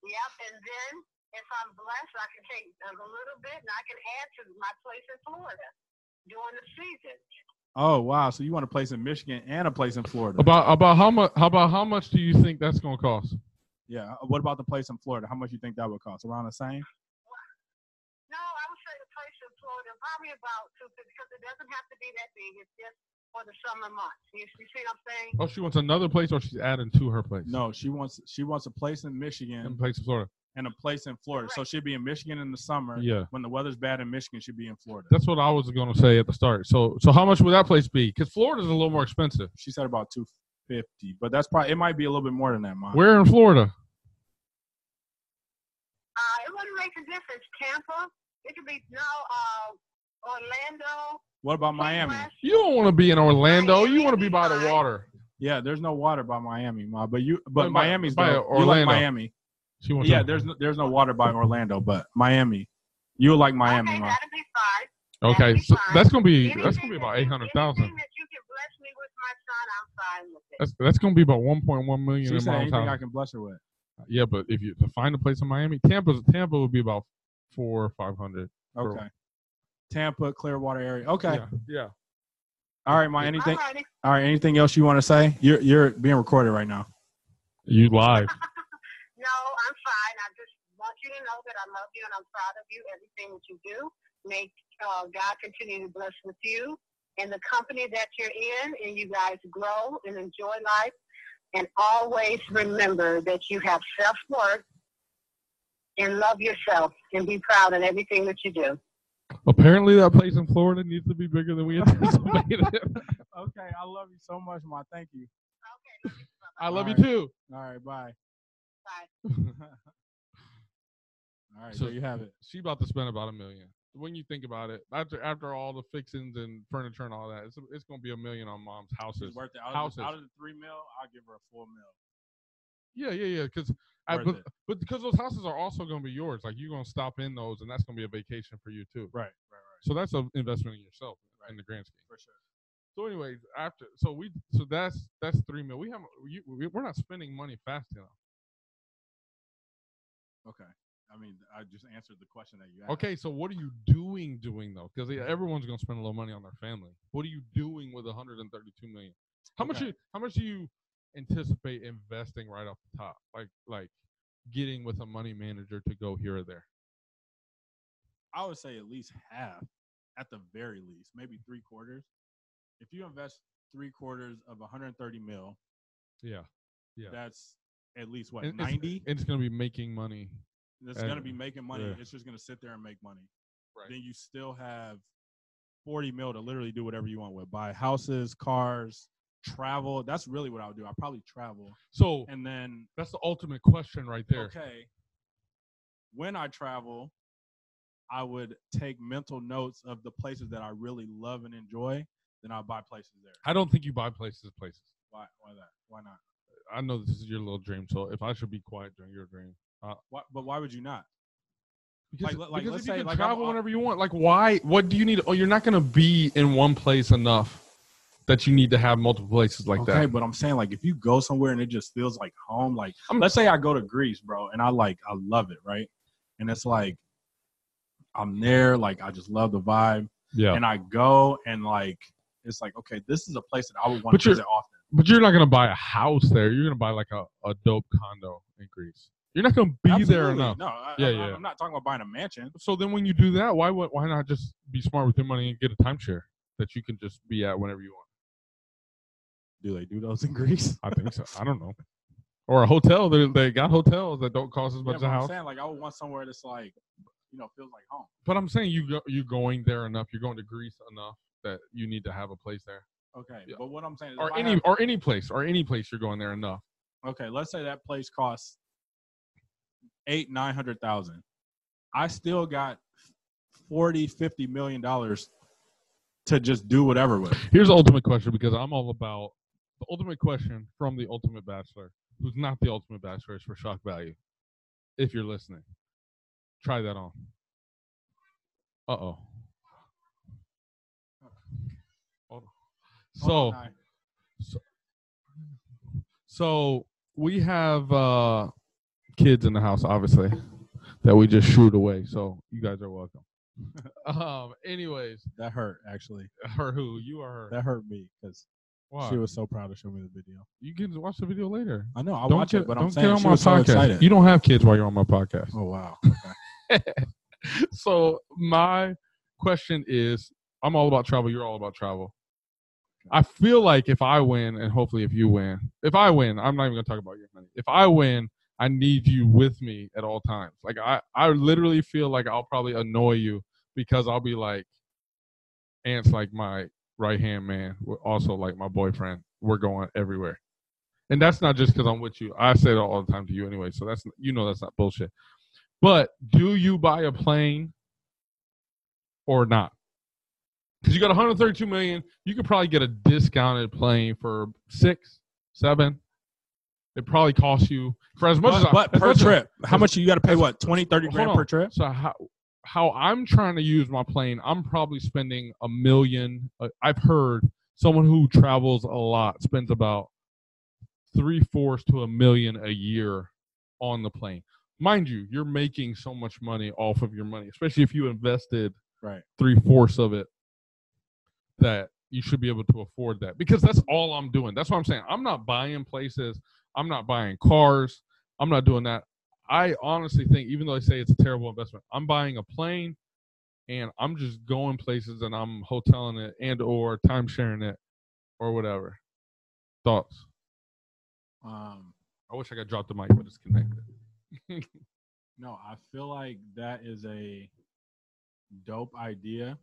Speaker 4: Yep, and then if I'm blessed, I can take a little bit and I can add to my place in Florida during the season.
Speaker 3: Oh wow! So you want a place in Michigan and a place in Florida?
Speaker 2: about about how much how about how much do you think that's going to cost
Speaker 3: yeah. Uh, what about the place in Florida? How much you think that would cost? Around the same?
Speaker 4: No, I would say the place in Florida probably about two fifty because it doesn't have to be that big. It's just for the summer months. You, you see what I'm saying?
Speaker 2: oh she wants another place or she's adding to her place
Speaker 3: No, she wants she wants a place in
Speaker 2: in
Speaker 3: Michigan
Speaker 2: place in florida
Speaker 3: and a place in Florida. So she'd be in Michigan in the summer.
Speaker 2: yeah
Speaker 3: When the weather's bad in Michigan, she'd be in Florida.
Speaker 2: That's what I was going to say at the start. So, so how much would that place be? Because Florida's a little more expensive.
Speaker 3: She said about two fifty, but that's probably it. Might be a little bit more than that, mom.
Speaker 2: Where in Florida?
Speaker 4: Uh, it wouldn't make a difference. Tampa, it could be no, uh, Orlando.
Speaker 3: What about Miami?
Speaker 2: You don't want to be in Orlando. You want to be by the water.
Speaker 3: Yeah, there's no water by Miami, ma. But you, but
Speaker 2: By- by-
Speaker 3: Miami's
Speaker 2: by
Speaker 3: dope. You like Miami?
Speaker 2: She wants.
Speaker 3: Yeah,
Speaker 2: to-
Speaker 3: there's no, there's no water by Orlando, but Miami. You like Miami,
Speaker 4: okay,
Speaker 3: ma.
Speaker 4: that'd be fine.
Speaker 2: Okay,
Speaker 4: that'd be
Speaker 2: so
Speaker 4: fine.
Speaker 2: that's gonna be that's gonna be about eight hundred thousand.
Speaker 4: Anything that you can bless me with, my son, I'm fine with it.
Speaker 2: That's that's gonna be about one point one million
Speaker 3: She
Speaker 2: in
Speaker 3: said
Speaker 2: mom's
Speaker 3: anything I can bless her with.
Speaker 2: Yeah, but if you to find a place in Miami, Tampa Tampa would be about four or five hundred. For-
Speaker 3: Okay. Tampa, Clearwater area. Okay.
Speaker 2: Yeah, yeah.
Speaker 3: All right, ma. Anything?
Speaker 4: Alrighty.
Speaker 3: All right. Anything else you want to say? You're you're being recorded right now.
Speaker 2: You live.
Speaker 4: No, I'm fine. I just want you to know that I love you and I'm proud of you. Everything that you do. May uh, God continue to bless with you and the company that you're in, and you guys grow and enjoy life. And always remember that you have self worth and love yourself and be proud of everything that you do.
Speaker 2: Apparently, that place in Florida needs to be bigger than we anticipated.
Speaker 3: Okay. I love you so much, ma. Thank you.
Speaker 4: Okay.
Speaker 2: I love you
Speaker 3: Alright.
Speaker 2: too.
Speaker 3: All right. Bye.
Speaker 4: Bye.
Speaker 3: All right.
Speaker 2: So-
Speaker 3: there you have it.
Speaker 2: She about to spend about a million. when you think about it, after after all the fixings and furniture and all that, it's it's gonna be a million on mom's houses.
Speaker 3: It's worth it. Out of,
Speaker 2: houses.
Speaker 3: the, out of the three mil, I'll give her a four mil.
Speaker 2: Yeah, yeah, yeah. Because but,
Speaker 3: it.
Speaker 2: but because those houses are also gonna be yours. Like you're gonna stop in those, and that's gonna be a vacation for you too.
Speaker 3: Right, right, right.
Speaker 2: So that's an investment in yourself in the grand scheme.
Speaker 3: For sure.
Speaker 2: So, anyways, after so we so that's that's three mil. We have we, we- we're not spending money fast enough.
Speaker 3: Okay. I mean, I just answered the question that you asked.
Speaker 2: Okay, so what are you doing doing though? Because everyone's gonna spend a little money on their family. What are you doing with 132 million? How much?
Speaker 3: Okay.
Speaker 2: You, how much do you anticipate investing right off the top? Like like getting with a money manager to go here or there.
Speaker 3: I would say at least half, at the very least, maybe three quarters. If you invest three quarters of 130 mil,
Speaker 2: Yeah, yeah.
Speaker 3: that's at least what
Speaker 2: And it's-
Speaker 3: 90.
Speaker 2: It's gonna be making money.
Speaker 3: It's going to be making money.
Speaker 2: yeah.
Speaker 3: It's just going to sit there and make money.
Speaker 2: Right.
Speaker 3: Then you still have 40 mil to literally do whatever you want with buy houses, cars, travel. That's really what I would do. I'd probably travel.
Speaker 2: So
Speaker 3: And then,
Speaker 2: that's the ultimate question right there.
Speaker 3: okay, when I travel, I would take mental notes of the places that I really love and enjoy. Then I'll buy places there.
Speaker 2: I don't think you buy places places.
Speaker 3: Why? Why that? Why not?
Speaker 2: I know this is your little dream, so if I should be quiet during your dream, uh,
Speaker 3: Why, but why would you not?
Speaker 2: because,
Speaker 3: Like- like,
Speaker 2: because
Speaker 3: let's
Speaker 2: if you
Speaker 3: say,
Speaker 2: can
Speaker 3: like, I'm
Speaker 2: travel whenever you want, like why? What do you need? Oh, you're not gonna be in one place enough that you need to have multiple places like
Speaker 3: okay,
Speaker 2: that.
Speaker 3: but I'm saying like if you go somewhere and it just feels like home, like
Speaker 2: I'm-
Speaker 3: let's say I go to Greece, bro, and I like I love it, right? And it's like I'm there, like I just love the vibe,
Speaker 2: Yeah,
Speaker 3: and I go and like it's like okay, this is a place that I would want to visit often.
Speaker 2: but you're not gonna buy a house there. You're gonna buy like a, a dope condo in Greece. You're not gonna be there
Speaker 3: Absolutely.
Speaker 2: enough.
Speaker 3: No, I,
Speaker 2: Yeah,
Speaker 3: I,
Speaker 2: yeah.
Speaker 3: I'm not talking about buying a mansion.
Speaker 2: So then, when you do that, why why not just be smart with your money and get a timeshare that you can just be at whenever you want?
Speaker 3: Do they do those in Greece?
Speaker 2: I think so. I don't know. Or a hotel. They they got hotels that don't cost as
Speaker 3: Yeah,
Speaker 2: much
Speaker 3: but
Speaker 2: as a
Speaker 3: I'm
Speaker 2: house.
Speaker 3: saying like I would want somewhere that's like you know feels like home.
Speaker 2: But I'm saying you go, you're going there enough. You're going to Greece enough that you need to have a place there,
Speaker 3: Okay,
Speaker 2: Yeah.
Speaker 3: but what I'm saying is
Speaker 2: or
Speaker 3: I
Speaker 2: any
Speaker 3: have-
Speaker 2: or any place or any place you're going there enough.
Speaker 3: okay, let's say that place costs eight, nine hundred thousand. I still got 40, 50 million dollars to just do whatever with.
Speaker 2: Here's the ultimate question because I'm all about the ultimate question from the ultimate bachelor, who's not the ultimate bachelor, is for shock value. If you're listening, try that on. Uh oh. So.
Speaker 3: Nye.
Speaker 2: So we have uh kids in the house, obviously, that we just shooed away. So you guys are welcome. um. Anyways,
Speaker 3: that hurt actually.
Speaker 2: her who you are her.
Speaker 3: That hurt me because
Speaker 2: Why?
Speaker 3: she was so proud to show me the video.
Speaker 2: you can watch the video later.
Speaker 3: I know I
Speaker 2: don't
Speaker 3: watch
Speaker 2: get,
Speaker 3: it, but
Speaker 2: don't
Speaker 3: I'm
Speaker 2: get
Speaker 3: saying
Speaker 2: on
Speaker 3: she
Speaker 2: my
Speaker 3: was so
Speaker 2: podcast.
Speaker 3: excited.
Speaker 2: You don't have kids while you're on my podcast.
Speaker 3: oh wow.
Speaker 2: so my question is, I'm all about travel. You're all about travel. I feel like if I win, and hopefully if you win, if I win, I'm not even gonna talk about your money. If I win, I need you with me at all times. Like I, I literally feel like I'll probably annoy you because I'll be like, Ant's like my right hand man, we're also like my boyfriend. We're going everywhere, and that's not just because I'm with you. I say that all the time to you anyway, so that's you know that's not bullshit. But do you buy a plane or not? Because you got 132 million, you could probably get a discounted plane for six, seven. It probably costs you for as much as I-
Speaker 3: but, but
Speaker 2: as
Speaker 3: per
Speaker 2: as-
Speaker 3: trip, how much you got to pay? What 20, 30 grand
Speaker 2: on.
Speaker 3: per trip?
Speaker 2: So how how I'm trying to use my plane, I'm probably spending a million. Uh, I've heard someone who travels a lot spends about three fourths to a million a year on the plane. Mind you, you're making so much money off of your money, especially if you invested
Speaker 3: Right.
Speaker 2: three fourths of it. That you should be able to afford that because that's all I'm doing. That's what I'm saying. I'm not buying places. I'm not buying cars. I'm not doing that. I honestly think, even though I say it's a terrible investment, I'm buying a plane and I'm just going places and I'm hoteling it and or time sharing it or whatever. Thoughts?
Speaker 3: Um,
Speaker 2: I wish I could drop the mic, but it's connected.
Speaker 3: no, I feel like that is a dope idea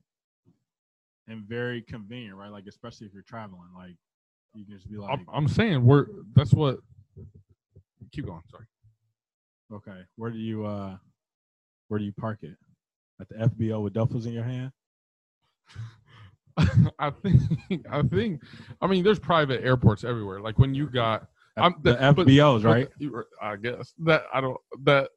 Speaker 3: and very convenient, right? Like especially if you're traveling, like you can just be like,
Speaker 2: I'm, I'm saying we're that's what. Keep going. Sorry.
Speaker 3: Okay, where do you uh, where do you park it? at the FBO with duffels in your hand?
Speaker 2: I think I think I mean there's private airports everywhere. Like when you got I'm-
Speaker 3: the
Speaker 2: but-
Speaker 3: FBOs,
Speaker 2: but
Speaker 3: right?
Speaker 2: you- I guess that I don't that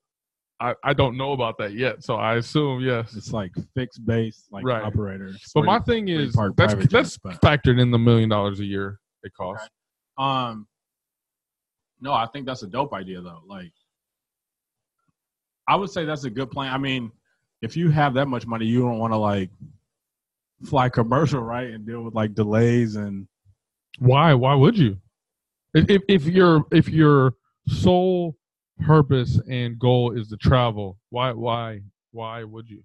Speaker 2: I, I don't know about that yet. So I assume yes.
Speaker 3: It's like fixed base, like
Speaker 2: Right.
Speaker 3: operators.
Speaker 2: But my
Speaker 3: you-
Speaker 2: thing is that's that's
Speaker 3: jets, but-
Speaker 2: factored in the million dollars a year it costs.
Speaker 3: Um, no, I think that's a dope idea though. Like, I would say that's a good plan. I mean, if you have that much money, you don't want to like fly commercial, right, and deal with like delays and
Speaker 2: Why? Why would you? If if, your if your sole purpose and goal is to travel, why why why would you?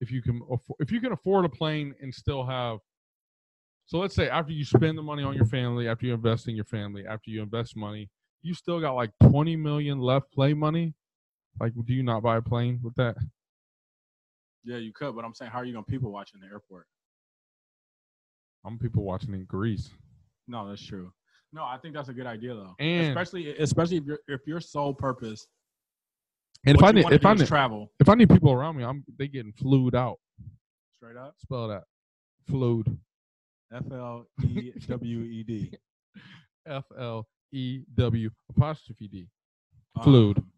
Speaker 2: If you can if you can afford a plane and still have so let's say after you spend the money on your family, after you invest in your family, after you invest money, you still got like 20 million left play money. Like do you not buy a plane with that?
Speaker 3: yeah, you could. But I'm saying, how are you gonna people watch in the airport?
Speaker 2: I'm people watching in Greece.
Speaker 3: No, that's true. No, I think that's a good idea though,
Speaker 2: And-
Speaker 3: especially especially if your if your sole purpose
Speaker 2: And if I need if I need,
Speaker 3: travel
Speaker 2: if I need people around me, I'm they getting flued out.
Speaker 3: straight up,
Speaker 2: Spell that. Flued.
Speaker 3: F L E W E D.
Speaker 2: F L E W apostrophe D. Fluid.
Speaker 3: Um,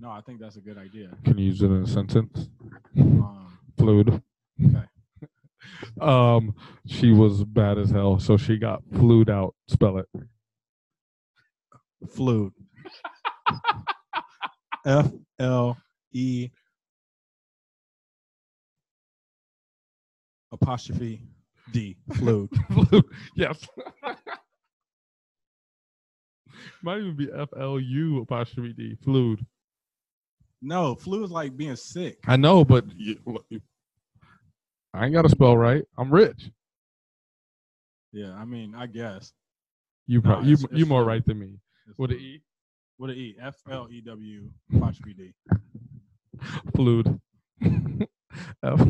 Speaker 3: no, I think that's a good idea.
Speaker 2: Can you use it in a sentence?
Speaker 3: Um,
Speaker 2: Fluid.
Speaker 3: Okay.
Speaker 2: um, she was bad as hell, so she got flued out. Spell it.
Speaker 3: Fluid. F L E apostrophe D. Fluid.
Speaker 2: Flued. Yes. Might even be F L U apostrophe D. Fluid.
Speaker 3: No, flu is like being sick.
Speaker 2: I know, but you, I ain't got to spell right. I'm rich.
Speaker 3: Yeah, I mean, I guess.
Speaker 2: You
Speaker 3: No,
Speaker 2: pro- you
Speaker 3: it's-
Speaker 2: you
Speaker 3: it's
Speaker 2: more right than me. With an. E.
Speaker 3: With an E. F L E W apostrophe D.
Speaker 2: Fluid. F.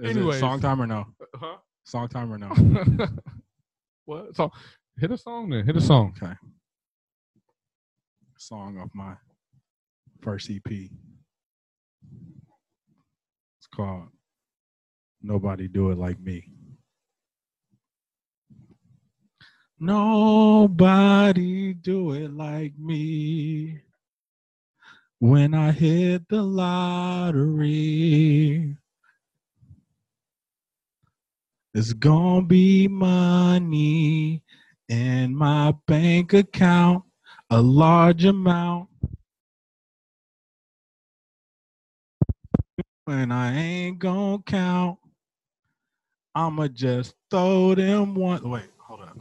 Speaker 3: It song time or no?
Speaker 2: Huh?
Speaker 3: Song time or no?
Speaker 2: what So Hit a song then. Hit a song.
Speaker 3: Okay. Song off my first EP. It's called Nobody Do It Like Me. Nobody do it like me. When I hit the lottery, it's gonna be money in my bank account, a large amount. When I ain't gonna count, I'ma just throw them one. Wait, hold up.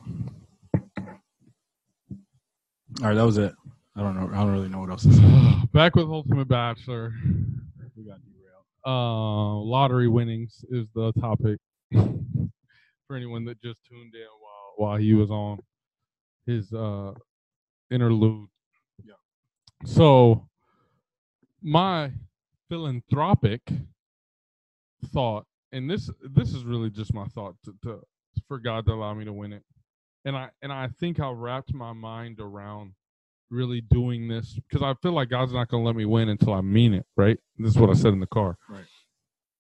Speaker 3: All right, that was it. I don't know. I don't really know what else to say.
Speaker 2: Back with Ultimate Bachelor.
Speaker 3: We got derailed.
Speaker 2: Uh, lottery winnings is the topic for anyone that just tuned in while while he was on his uh interlude.
Speaker 3: Yeah.
Speaker 2: So my philanthropic thought, and this this is really just my thought to, to for God to allow me to win it, and I and I think I wrapped my mind around really doing this because I feel like God's not going to let me win until I mean it. Right? This is what I said in the car.
Speaker 3: Right.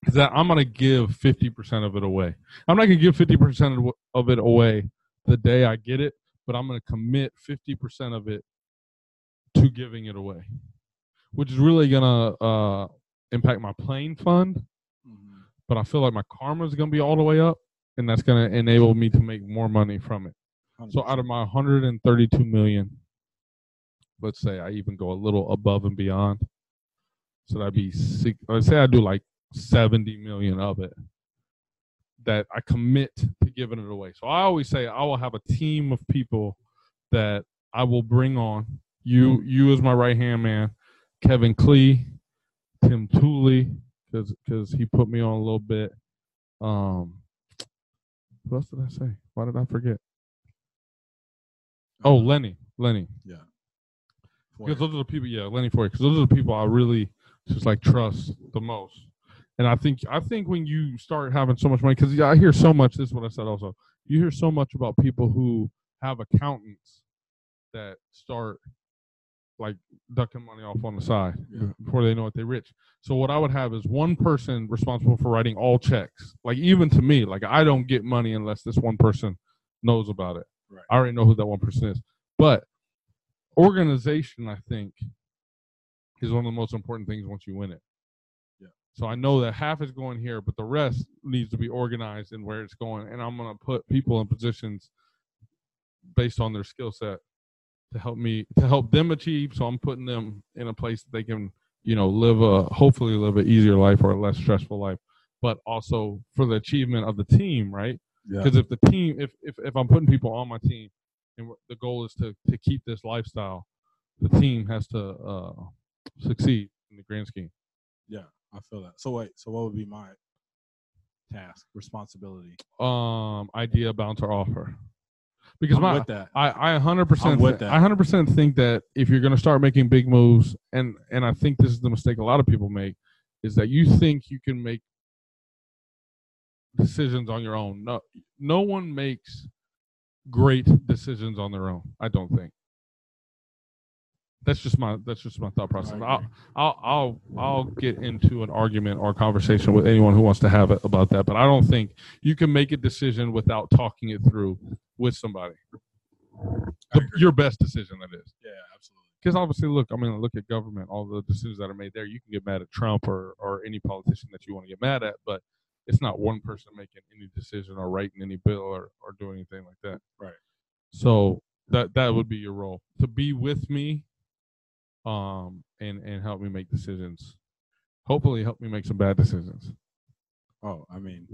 Speaker 2: Is that I'm going to give fifty percent of it away. I'm not going to give fifty percent of it away the day I get it, but I'm going to commit fifty percent of it to giving it away, which is really going to uh, impact my plane fund.
Speaker 3: Mhm.
Speaker 2: But I feel like my karma is going to be all the way up, and that's going to enable me to make more money from it. So out of my 132 million, let's say I even go a little above and beyond. So that'd be six. Let's say I do like 70 million of it that I commit to giving it away. So I always say I will have a team of people that I will bring on. You, you as my right hand man, Kevin Klee, Tim Tooley, because because he put me on a little bit. Um, what else did I say? Why did I forget? Oh, Lenny, Lenny.
Speaker 3: yeah.
Speaker 2: Because those are the people, yeah, Lenny Foy. Because those are the people I really just like trust the most. And I think I think when you start having so much money, because yeah, I hear so much. This is what I said also. You hear so much about people who have accountants that start like ducking money off on the side
Speaker 3: Yeah.
Speaker 2: before they know it, they rich. So what I would have is one person responsible for writing all checks. Like even to me, like I don't get money unless this one person knows about it.
Speaker 3: Right.
Speaker 2: I already know who that one person is. But organization, I think, is one of the most important things once you win it.
Speaker 3: Yeah.
Speaker 2: So I know that half is going here, but the rest needs to be organized and where it's going. And I'm gonna put people in positions based on their skill set to help me to help them achieve. So I'm putting them in a place that they can, you know, live a hopefully live an easier life or a less stressful life, but also for the achievement of the team, right?
Speaker 3: Yeah.
Speaker 2: Because if the team, if, if if I'm putting people on my team, and the goal is to to keep this lifestyle, the team has to uh, succeed in the grand scheme.
Speaker 3: Yeah, I feel that. So wait, so what would be my task, responsibility?
Speaker 2: Um, idea, bounce, or offer. Because
Speaker 3: I'm
Speaker 2: my
Speaker 3: with that.
Speaker 2: I I hundred percent
Speaker 3: I'm with that.
Speaker 2: I hundred percent think that if you're gonna start making big moves, and and I think this is the mistake a lot of people make, is that you think you can make decisions on your own. No, no one makes great decisions on their own. I don't think. That's just my that's just my thought process. I'll. I'll I'll I'll get into an argument or conversation with anyone who wants to have it about that, but I don't think you can make a decision without talking it through with somebody. The, your best decision, that is.
Speaker 3: Yeah, absolutely.
Speaker 2: Because obviously, look, I mean, look at government, all the decisions that are made there. You can get mad at Trump or, or any politician that you want to get mad at, but it's not one person making any decision or writing any bill or, or doing anything like that.
Speaker 3: Right.
Speaker 2: So that that would be your role to be with me, um, and and help me make decisions. Hopefully, help me make some bad decisions.
Speaker 3: Oh, I mean,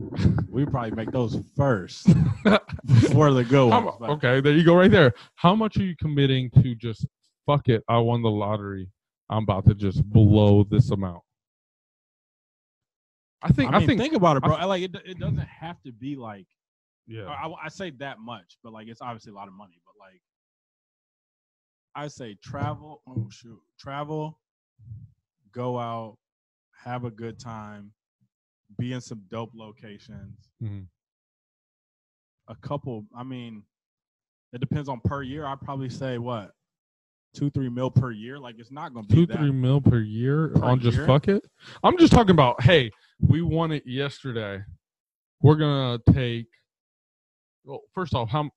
Speaker 3: we probably make those first before the good ones.
Speaker 2: okay, there you go, right there. How much are you committing to just fuck it? I won the lottery. I'm about to just blow this amount. I think.
Speaker 3: I
Speaker 2: I, think.
Speaker 3: think about it, bro. I like it. It doesn't have to be like
Speaker 2: yeah.
Speaker 3: I, I say that much, but like it's obviously a lot of money. But like I say, travel. Oh shoot, travel. Go out, have a good time, be in some dope locations.
Speaker 2: Mhm.
Speaker 3: A couple. I mean, it depends on per year. I'd probably say what two, three mil per year. Like it's not gonna be
Speaker 2: Two,
Speaker 3: that.
Speaker 2: three mil per year
Speaker 3: Per
Speaker 2: on just fuck it. I'm just talking about. Hey, we won it yesterday. We're gonna take. Well, first off, how?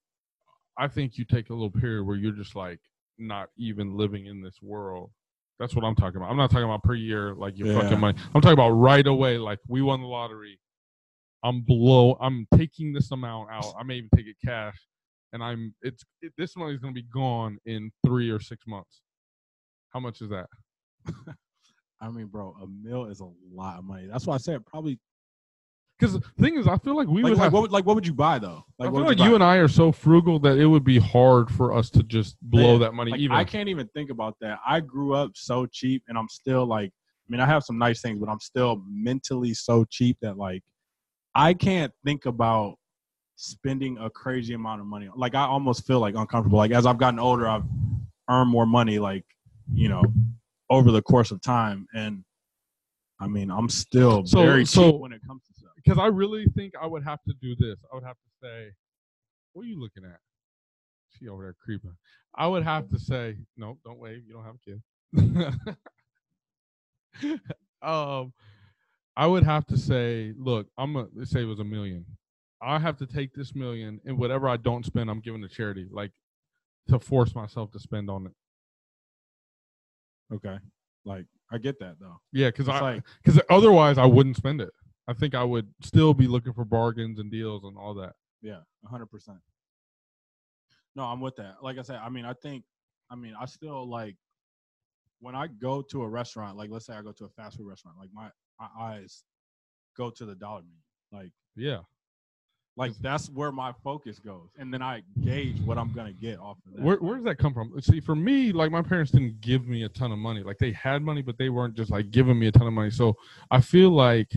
Speaker 2: I think you take a little period where you're just like not even living in this world. That's what I'm talking about. I'm not talking about per year, like your
Speaker 3: Yeah.
Speaker 2: fucking money. I'm talking about right away, like we won the lottery. I'm below. I'm taking this amount out. I may even take it cash, and I'm. It's it, this money is going to be gone in three or six months. How much is that?
Speaker 3: I mean, bro, a mil is a lot of money. That's why I said probably.
Speaker 2: Because the thing is, I feel like we
Speaker 3: Like,
Speaker 2: would
Speaker 3: like,
Speaker 2: have.
Speaker 3: what would, like, what would you buy though?
Speaker 2: I feel like you
Speaker 3: buy?
Speaker 2: and I are so frugal that it would be hard for us to just blow
Speaker 3: Man,
Speaker 2: that money
Speaker 3: Like,
Speaker 2: even.
Speaker 3: I can't even think about that. I grew up so cheap, and I'm still like, I mean, I have some nice things, but I'm still mentally so cheap that like, I can't think about spending a crazy amount of money. Like, I almost feel like uncomfortable. Like as I've gotten older, I've earned more money. Like, you know, over the course of time, and I mean, I'm still
Speaker 2: So-
Speaker 3: very
Speaker 2: so-
Speaker 3: cheap when it comes to.
Speaker 2: Because I really think I would have to do this. I would have to say, "What are you looking at?" She over there creeping. I would have to say, "No, don't wave. You don't have a kid." um, I would have to say, "Look, I'm gonna let's say it was a million. I have to take this million and whatever I don't spend, I'm giving to charity, like to force myself to spend on it."
Speaker 3: Okay, like I get that though.
Speaker 2: Yeah, because I
Speaker 3: like-
Speaker 2: because otherwise I wouldn't spend it. I think I would still be looking for bargains and deals and all that.
Speaker 3: Yeah, hundred percent. No, I'm with that. Like I said, I mean, I think, I mean, I still like when I go to a restaurant. Like, let's say I go to a fast food restaurant. Like my my eyes go to the dollar menu. Like,
Speaker 2: Yeah,
Speaker 3: like that's where my focus goes, and then I gauge what I'm gonna get off of that.
Speaker 2: where where does that come from? See, for me, like my parents didn't give me a ton of money. Like they had money, but they weren't just like giving me a ton of money. So I feel like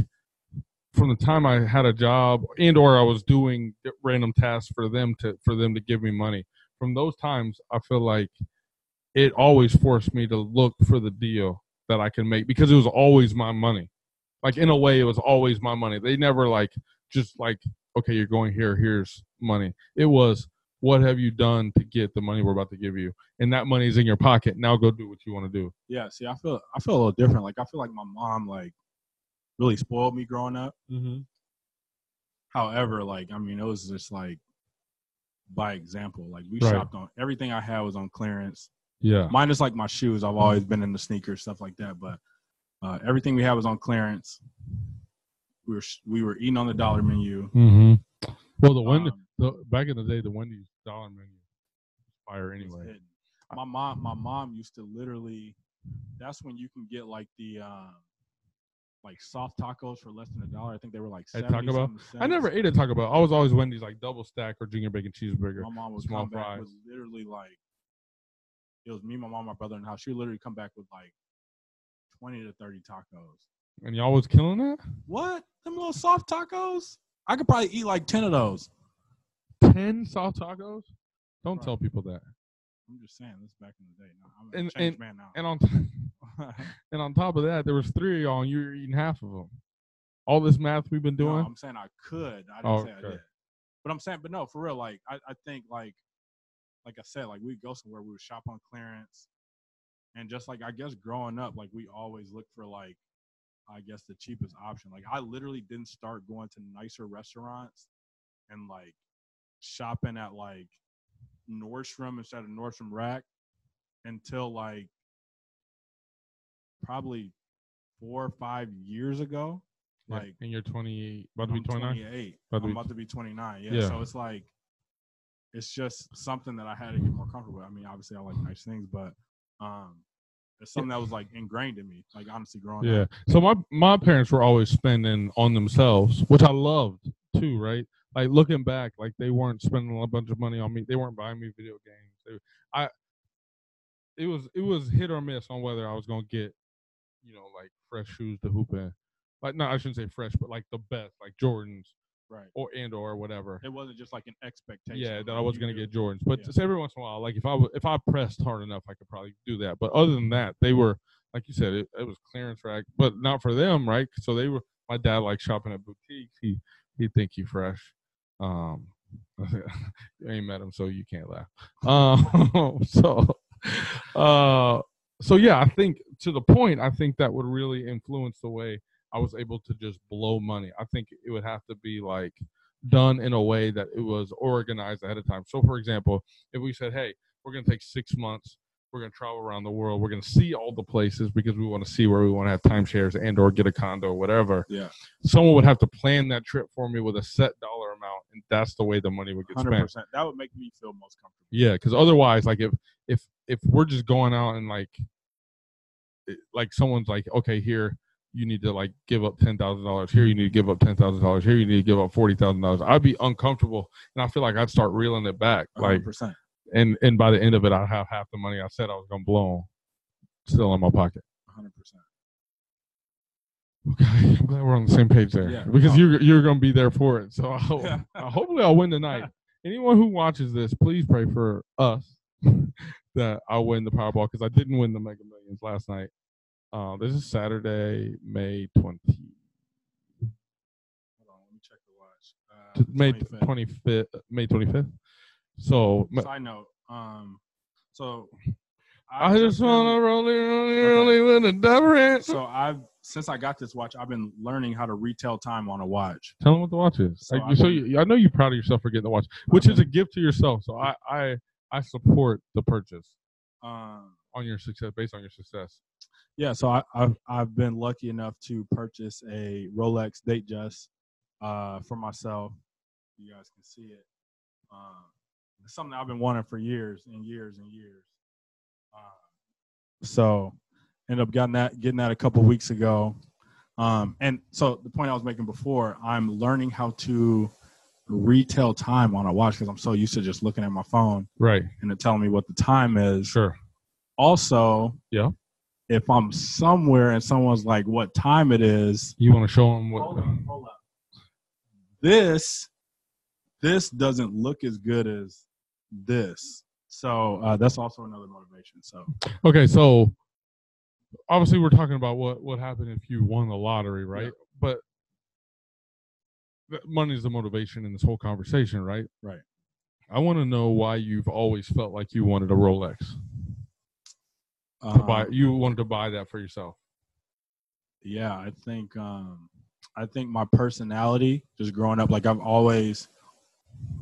Speaker 2: from the time I had a job and or I was doing random tasks for them to for them to give me money. From those times, I feel like it always forced me to look for the deal that I can make because it was always my money. Like in a way, it was always my money. They never like just like okay, you're going here. Here's money. It was what have you done to get the money we're about to give you? And that money is in your pocket. Now go do what you want to do.
Speaker 3: Yeah, see, I feel I feel a little different. Like I feel like my mom like really spoiled me growing up.
Speaker 2: Mm-hmm.
Speaker 3: However, like I mean, it was just like by example. Like we
Speaker 2: Right.
Speaker 3: shopped on everything I had was on clearance.
Speaker 2: Yeah.
Speaker 3: Minus like my shoes. I've always been into sneakers, stuff like that. But uh, everything we had was on clearance. We were we were eating on the dollar menu.
Speaker 2: Mm-hmm. Well, the Wendy,
Speaker 3: Um,
Speaker 2: the, back in the day, the Wendy's dollar menu was fire anyway.
Speaker 3: My mom, my mom used to literally. That's when you can get like the um, like soft tacos for less than a dollar. I think they were like
Speaker 2: At
Speaker 3: 70
Speaker 2: Taco Bell? I never ate at Taco Bell. I was always Wendy's like double stack or junior bacon cheeseburger.
Speaker 3: My mom was
Speaker 2: small fries.
Speaker 3: with literally like it was me, my mom, my brother in the house. She would literally come back with like twenty to thirty tacos.
Speaker 2: And y'all was killing that?
Speaker 3: What? Them little soft tacos? I could probably eat like ten of those.
Speaker 2: 10 soft tacos? Don't
Speaker 3: Right.
Speaker 2: tell people that.
Speaker 3: I'm just saying, this is back in the day. No, I'm a
Speaker 2: And-
Speaker 3: changed man now.
Speaker 2: And on and on top of that, there was three of y'all and you were eating half of them. All this math we've been
Speaker 3: No,
Speaker 2: doing?
Speaker 3: I'm saying I could. I didn't
Speaker 2: Oh,
Speaker 3: say I
Speaker 2: okay.
Speaker 3: did. But I'm saying, but no, for real. Like I, I think like, like I said, like we go somewhere, we would shop on clearance, and just like I guess growing up, like we always look for like, I guess the cheapest option. Like I literally didn't start going to nicer restaurants, and like shopping at like Nordstrom instead of Nordstrom Rack until like probably four or five years ago.
Speaker 2: Yeah,
Speaker 3: Like
Speaker 2: and you're 28, about to be 29?
Speaker 3: 28.
Speaker 2: About to
Speaker 3: I'm
Speaker 2: be-
Speaker 3: about to be 29. Yeah.
Speaker 2: Yeah.
Speaker 3: So it's like, it's just something that I had to get more comfortable with. I mean, obviously, I like nice things, but um, it's something that was like ingrained in me. Like honestly, growing
Speaker 2: Yeah.
Speaker 3: up.
Speaker 2: So my my parents were always spending on themselves, which I loved too, right? Like looking back, like they weren't spending a bunch of money on me. They weren't buying me video games. They, I it was it was hit or miss on whether I was gonna get, you know, like fresh shoes to hoop in. Like no, I shouldn't say fresh, but like the best, like Jordans
Speaker 3: Right.
Speaker 2: or and or whatever.
Speaker 3: It wasn't just like an expectation.
Speaker 2: Yeah, that I was gonna
Speaker 3: do.
Speaker 2: get Jordans, but
Speaker 3: Yeah.
Speaker 2: just every once in a while, like if I if I pressed hard enough, I could probably do that. But other than that, they were like you said, it, it was clearance rack, but not for them, right? So they were. My dad liked shopping at boutiques. He he think he fresh. Um, you ain't met him, so you can't laugh. Um, so, uh, so yeah, I think to the point, I think that would really influence the way I was able to just blow money. I think it would have to be like done in a way that it was organized ahead of time. So, for example, if we said, "Hey, we're going to take six months, we're going to travel around the world, we're going to see all the places because we want to see where we want to have timeshares and or get a condo or whatever,"
Speaker 3: Yeah.
Speaker 2: someone would have to plan that trip for me with a set dollar amount, and that's the way the money would get
Speaker 3: Hundred
Speaker 2: spent.
Speaker 3: That would make me feel most comfortable.
Speaker 2: Yeah, because otherwise, like if if if we're just going out and like like someone's like, okay, here you need to like give up ten thousand dollars. Here you need to give up ten thousand dollars. Here you need to give up forty thousand dollars. I'd be uncomfortable, and I feel like I'd start reeling it back. Like,
Speaker 3: Like percent.
Speaker 2: And and by the end of it, I'd have half the money I said I was gonna blow still in my pocket.
Speaker 3: hundred percent.
Speaker 2: Okay, I'm glad we're on the same page there
Speaker 3: Yeah.
Speaker 2: because
Speaker 3: Oh.
Speaker 2: you're you're gonna be there for it. So I hope, uh, hopefully I'll win tonight. Anyone who watches this, please pray for us that I'll win the Powerball because I didn't win the Mega Millions last night. Uh, this is Saturday, May 20,
Speaker 3: Hold on, let me check the watch. Uh,
Speaker 2: May
Speaker 3: 25th.
Speaker 2: 25th, May 25th. So ma-
Speaker 3: Side note. Um. So.
Speaker 2: I
Speaker 3: I've
Speaker 2: just
Speaker 3: been-
Speaker 2: wanna roll it, roll it, roll it with a double.
Speaker 3: So I've since I got this watch, I've been learning how to retell time on a watch.
Speaker 2: Tell them what the watch is.
Speaker 3: So I've
Speaker 2: so you, I know you're proud of yourself for getting the watch, which is a gift to yourself. So I I I support the purchase
Speaker 3: Um.
Speaker 2: on your success based on your success.
Speaker 3: Yeah, so I, I've I've been lucky enough to purchase a Rolex Datejust uh, for myself. You guys can see it. Um, something I've been wanting for years and years and years. Um, so ended up getting that getting that a couple weeks ago. Um, and so the point I was making before, I'm learning how to retail time on a watch because I'm so used to just looking at my phone
Speaker 2: Right.
Speaker 3: and it telling me what the time is
Speaker 2: Sure.
Speaker 3: also
Speaker 2: Yeah.
Speaker 3: if i'm somewhere and someone's like what time it is
Speaker 2: You want to show them what?
Speaker 3: hold on, hold up. this this doesn't look as good as this so uh, that's also another motivation so
Speaker 2: Okay, so obviously we're talking about what what happened if you won the lottery, right? But money is the motivation in this whole conversation, right?
Speaker 3: Right.
Speaker 2: I want to know why you've always felt like you wanted a Rolex. To buy,
Speaker 3: Um,
Speaker 2: you wanted to buy that for yourself.
Speaker 3: yeah i think um i think my personality just growing up like i've always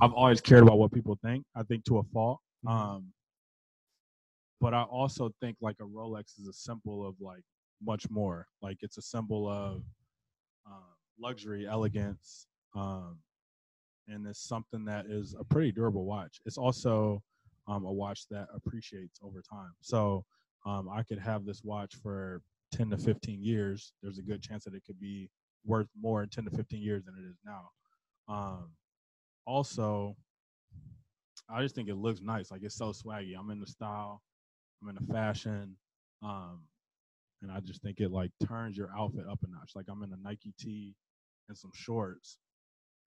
Speaker 3: i've always cared about what people think i think to a fault um but i also think like a rolex is a symbol of like much more. Like it's a symbol of uh, luxury elegance um and it's something that is a pretty durable watch. It's also um, a watch that appreciates over time. So um, i could have this watch for 10 to 15 years, there's a good chance that it could be worth more in 10 to 15 years than it is now. Um, also, I just think it looks nice. Like it's so swaggy. I'm in the style, I'm in the fashion, um, and I just think it like turns your outfit up a notch. Like I'm in a Nike tee and some shorts,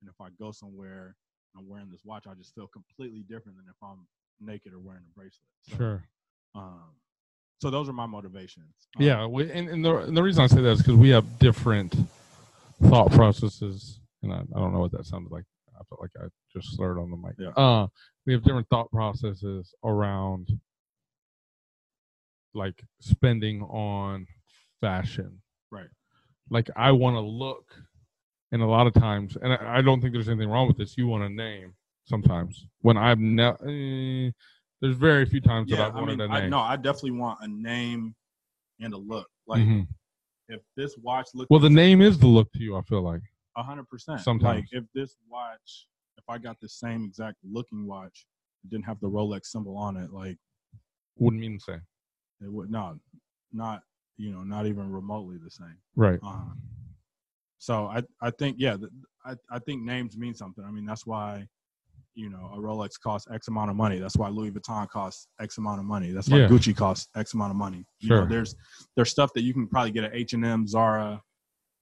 Speaker 3: and if I go somewhere and I'm wearing this watch, I just feel completely different than if I'm naked or wearing a bracelet. So,
Speaker 2: Sure.
Speaker 3: Um, so those are my motivations. Um,
Speaker 2: Yeah, we, and, and, the, and the reason I say that is because we have different thought processes, and I, I don't know what that sounded like. I felt like I just slurred on the mic.
Speaker 3: Yeah.
Speaker 2: Uh, we have different thought processes around like spending on fashion.
Speaker 3: Right.
Speaker 2: Like I want to look, and a lot of times, and I, I don't think there's anything wrong with this. You want a name sometimes. When I've never, eh, there's very few times that I've
Speaker 3: I
Speaker 2: wanted
Speaker 3: mean,
Speaker 2: a
Speaker 3: I,
Speaker 2: name.
Speaker 3: no, I definitely want a name and a look. Like
Speaker 2: Mhm.
Speaker 3: if this watch looks
Speaker 2: Well, the name is the look to you. I feel like.
Speaker 3: A hundred percent.
Speaker 2: sometimes.
Speaker 3: like if this watch, if I got the same exact looking watch, didn't have the Rolex symbol on it, like
Speaker 2: Wouldn't mean the same.
Speaker 3: it would not, not you know, not even remotely the same.
Speaker 2: Right.
Speaker 3: Um, so I, I think yeah, th- I, I think names mean something. I mean that's why, you know, a Rolex costs X amount of money. That's why Louis Vuitton costs X amount of money. That's why
Speaker 2: Yeah.
Speaker 3: Gucci costs X amount of money. You
Speaker 2: Sure.
Speaker 3: know, there's there's stuff that you can probably get at H and M, Zara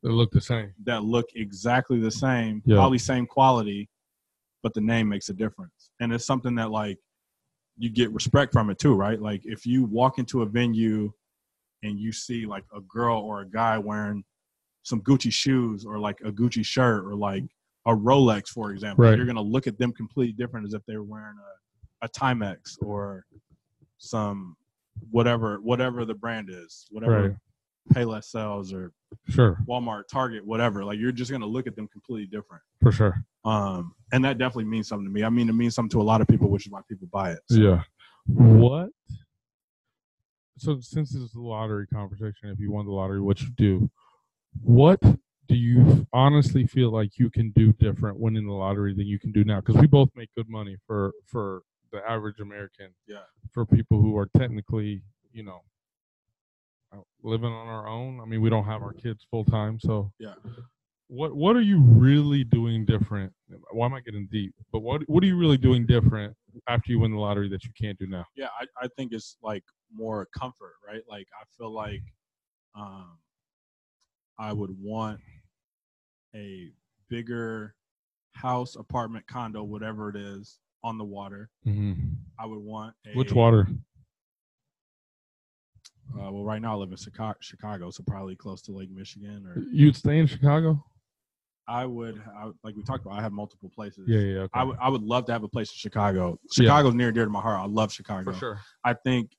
Speaker 2: They look the same.
Speaker 3: that look exactly the same,
Speaker 2: Yeah.
Speaker 3: probably same quality, but the name makes a difference. And it's something that like you get respect from it too, right? Like if you walk into a venue and you see like a girl or a guy wearing some Gucci shoes or like a Gucci shirt or like a Rolex, for example,
Speaker 2: Right.
Speaker 3: you're gonna look at them completely different as if they were wearing a, a Timex or some whatever whatever the brand is, whatever
Speaker 2: Right.
Speaker 3: Payless sales or
Speaker 2: Sure.
Speaker 3: Walmart, Target, whatever. Like you're just gonna look at them completely different.
Speaker 2: For sure.
Speaker 3: Um, and that definitely means something to me. I mean, it means something to a lot of people, which is why people buy it. So,
Speaker 2: Yeah. What? So since this is a lottery conversation, if you won the lottery, what you do? What do you honestly feel like you can do different winning the lottery than you can do now? Because we both make good money for for the average American.
Speaker 3: Yeah.
Speaker 2: For people who are technically, you know, living on our own. I mean, we don't have our kids full time, so
Speaker 3: Yeah.
Speaker 2: What What are you really doing different? Why am I getting deep? But what What are you really doing different after you win the lottery that you can't do now?
Speaker 3: yeah, I, I think it's like more comfort, right? Like I feel like um, I would want a bigger house, apartment, condo, whatever it is, on the water.
Speaker 2: Mm-hmm.
Speaker 3: I would want a,
Speaker 2: Which water?
Speaker 3: Uh, well, right now I live in Chicago, Chicago, so probably close to Lake Michigan. Or
Speaker 2: You'd stay in Chicago?
Speaker 3: I would, I, like we talked about, I have multiple places.
Speaker 2: Yeah, yeah. Okay.
Speaker 3: I would, I would love to have a place in Chicago.
Speaker 2: Yeah.
Speaker 3: Chicago's near and dear to my heart. I love Chicago.
Speaker 2: for sure.
Speaker 3: I think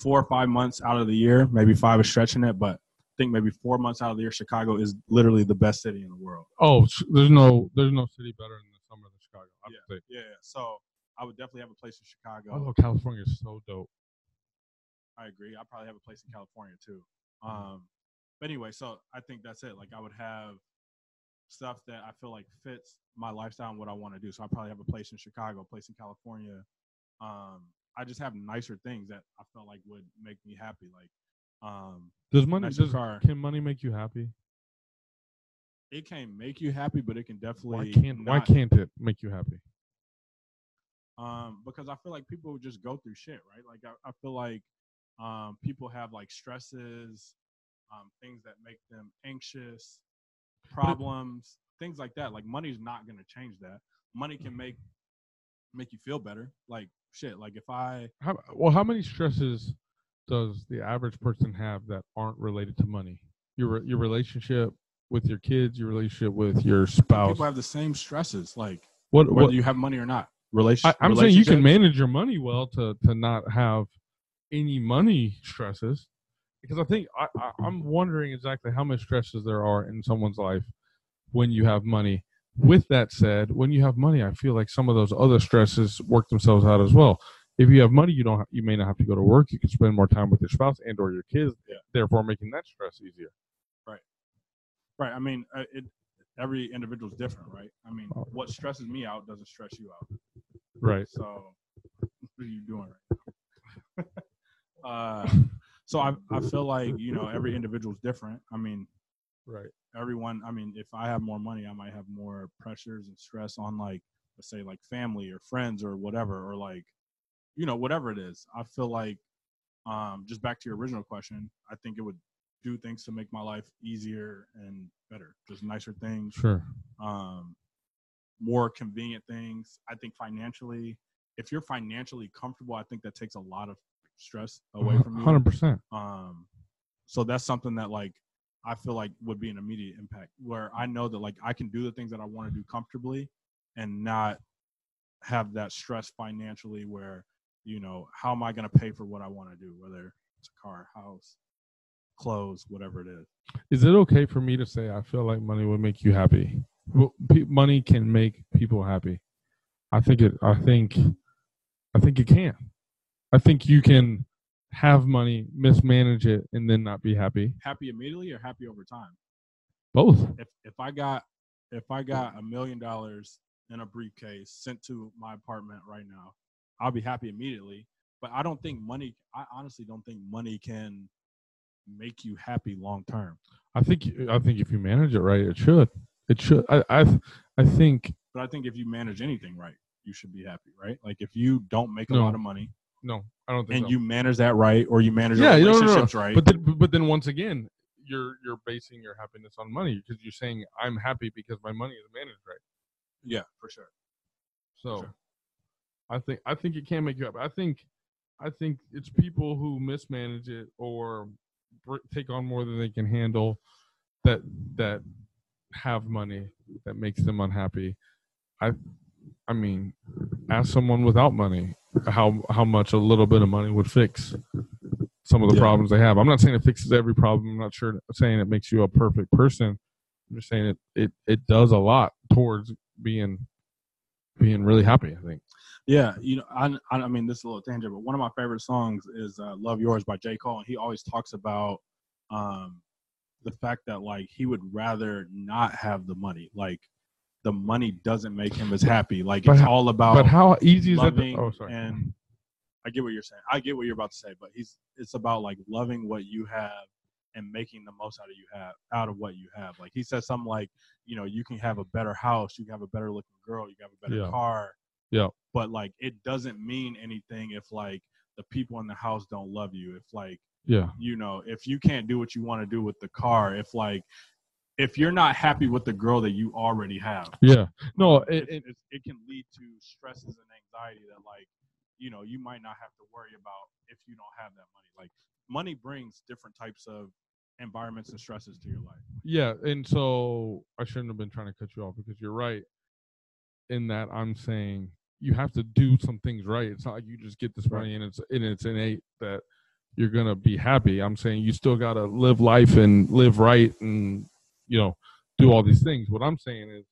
Speaker 3: four or five months out of the year, maybe five is stretching it, but I think maybe four months out of the year, Chicago is literally the best city in the world.
Speaker 2: Oh, there's no there's no city better in the summer than Chicago. I would say.
Speaker 3: Yeah, so I would definitely have a place in Chicago.
Speaker 2: Oh, California is so dope.
Speaker 3: I agree. I probably have a place in California too. Um, but anyway, so I think that's it. Like I would have stuff that I feel like fits my lifestyle and what I want to do. So I probably have a place in Chicago, a place in California. Um, I just have nicer things that I felt like would make me happy. Like um,
Speaker 2: Does money
Speaker 3: nicer
Speaker 2: does,
Speaker 3: car.
Speaker 2: can money make you happy?
Speaker 3: It can make you happy, but it can
Speaker 2: Why
Speaker 3: definitely
Speaker 2: can't Why can't it make you happy?
Speaker 3: um, because I feel like people just go through shit, right? Like I, I feel like um, people have like stresses, um, things that make them anxious, problems, things like that. Like money's not gonna change that. Money can make make you feel better. Like shit. Like if I
Speaker 2: How, well, how many stresses does the average person have that aren't related to money? Your your relationship with your kids, your relationship with your spouse.
Speaker 3: people have the same stresses, like
Speaker 2: what
Speaker 3: whether
Speaker 2: what,
Speaker 3: you have money or not. relationship.
Speaker 2: I, I'm saying you can manage your money well to to not have any money stresses, because I think I, I, I'm wondering exactly how much stresses there are in someone's life when you have money. With that said, when you have money, I feel like some of those other stresses work themselves out as well. If you have money, you don't you may not have to go to work. You can spend more time with your spouse and or your kids,
Speaker 3: Yeah.
Speaker 2: therefore making that stress easier.
Speaker 3: Right. Right. I mean, uh, it. Every individual is different, right? I mean,
Speaker 2: Oh.
Speaker 3: what stresses me out doesn't stress you out.
Speaker 2: Right.
Speaker 3: So, what are you doing right now? uh, so I I feel like you know every individual is different. I mean,
Speaker 2: Right.
Speaker 3: everyone. I mean, if I have more money, I might have more pressures and stress on like let's say like family or friends or whatever or like you know whatever it is. I feel like um, just back to your original question, I think it would do things to make my life easier and better, just nicer things
Speaker 2: Sure.
Speaker 3: um, more convenient things. I think financially, if you're financially comfortable, I think that takes a lot of stress away from you.
Speaker 2: Hundred percent.
Speaker 3: Um, so that's something that like I feel like would be an immediate impact where I know that like I can do the things that I want to do comfortably and not have that stress financially where you know how am I going to pay for what I want to do whether it's a car, house, clothes, whatever it is.
Speaker 2: Is it okay for me to say I feel like money would make you happy? Well, money can make people happy. I think it. I think. I think it can. I think you can have money, mismanage it, and then not be happy.
Speaker 3: Happy immediately or happy over time?
Speaker 2: Both.
Speaker 3: if if I got if I got a million dollars in a briefcase sent to my apartment right now, I'll be happy immediately. But I don't think money. I honestly don't think money can make you happy long term.
Speaker 2: I think. I think if you manage it right, it should. It should. I. I. I think.
Speaker 3: But I think if you manage anything right, you should be happy, right? Like if you don't make a
Speaker 2: No.
Speaker 3: lot of money
Speaker 2: No, I don't think.
Speaker 3: and
Speaker 2: so.
Speaker 3: you manage that right, or you manage
Speaker 2: Yeah,
Speaker 3: your
Speaker 2: no, no, no.
Speaker 3: relationships right,
Speaker 2: But then, but then once again, you're you're basing your happiness on money because you're saying I'm happy because my money is managed right.
Speaker 3: yeah, for sure.
Speaker 2: So,
Speaker 3: Sure.
Speaker 2: I think I think it can make you happy. I think I think it's people who mismanage it or take on more than they can handle that that have money that makes them unhappy. I I mean, ask someone without money how how much a little bit of money would fix some of the
Speaker 3: Yeah.
Speaker 2: problems they have. I'm not saying it fixes every problem. I'm not sure saying it makes you a perfect person. I'm just saying it it it does a lot towards being being really happy. I think.
Speaker 3: Yeah, you know, I, I I mean, this is a little tangent, but one of my favorite songs is uh, "Love Yours" by J. Cole, and he always talks about um, the fact that like he would rather not have the money, like the money doesn't make him as happy. Like
Speaker 2: But
Speaker 3: it's
Speaker 2: how-
Speaker 3: all about
Speaker 2: but how easy is that? To, oh, sorry.
Speaker 3: and I get what you're saying. I get what you're about to say, but he's it's about like loving what you have and making the most out of you have out of what you have. Like he says something like, you know, you can have a better house, you can have a better looking girl, you can have a better
Speaker 2: Yeah.
Speaker 3: car.
Speaker 2: Yeah.
Speaker 3: But like it doesn't mean anything if like the people in the house don't love you. If like,
Speaker 2: yeah,
Speaker 3: you know, if you can't do what you want to do with the car, if like if you're not happy with the girl that you already have,
Speaker 2: yeah. No, it,
Speaker 3: it,
Speaker 2: it,
Speaker 3: it, can lead to stresses and anxiety that like you know you might not have to worry about if you don't have that money like money brings different types of environments and stresses to your life
Speaker 2: yeah. And so I shouldn't have been trying to cut you off because you're right. In that I'm saying you have to do some things right. It's not like you just get this money and it's and it's innate that you're gonna be happy. I'm saying you still gotta live life and live right and you know do all these things. What I'm saying is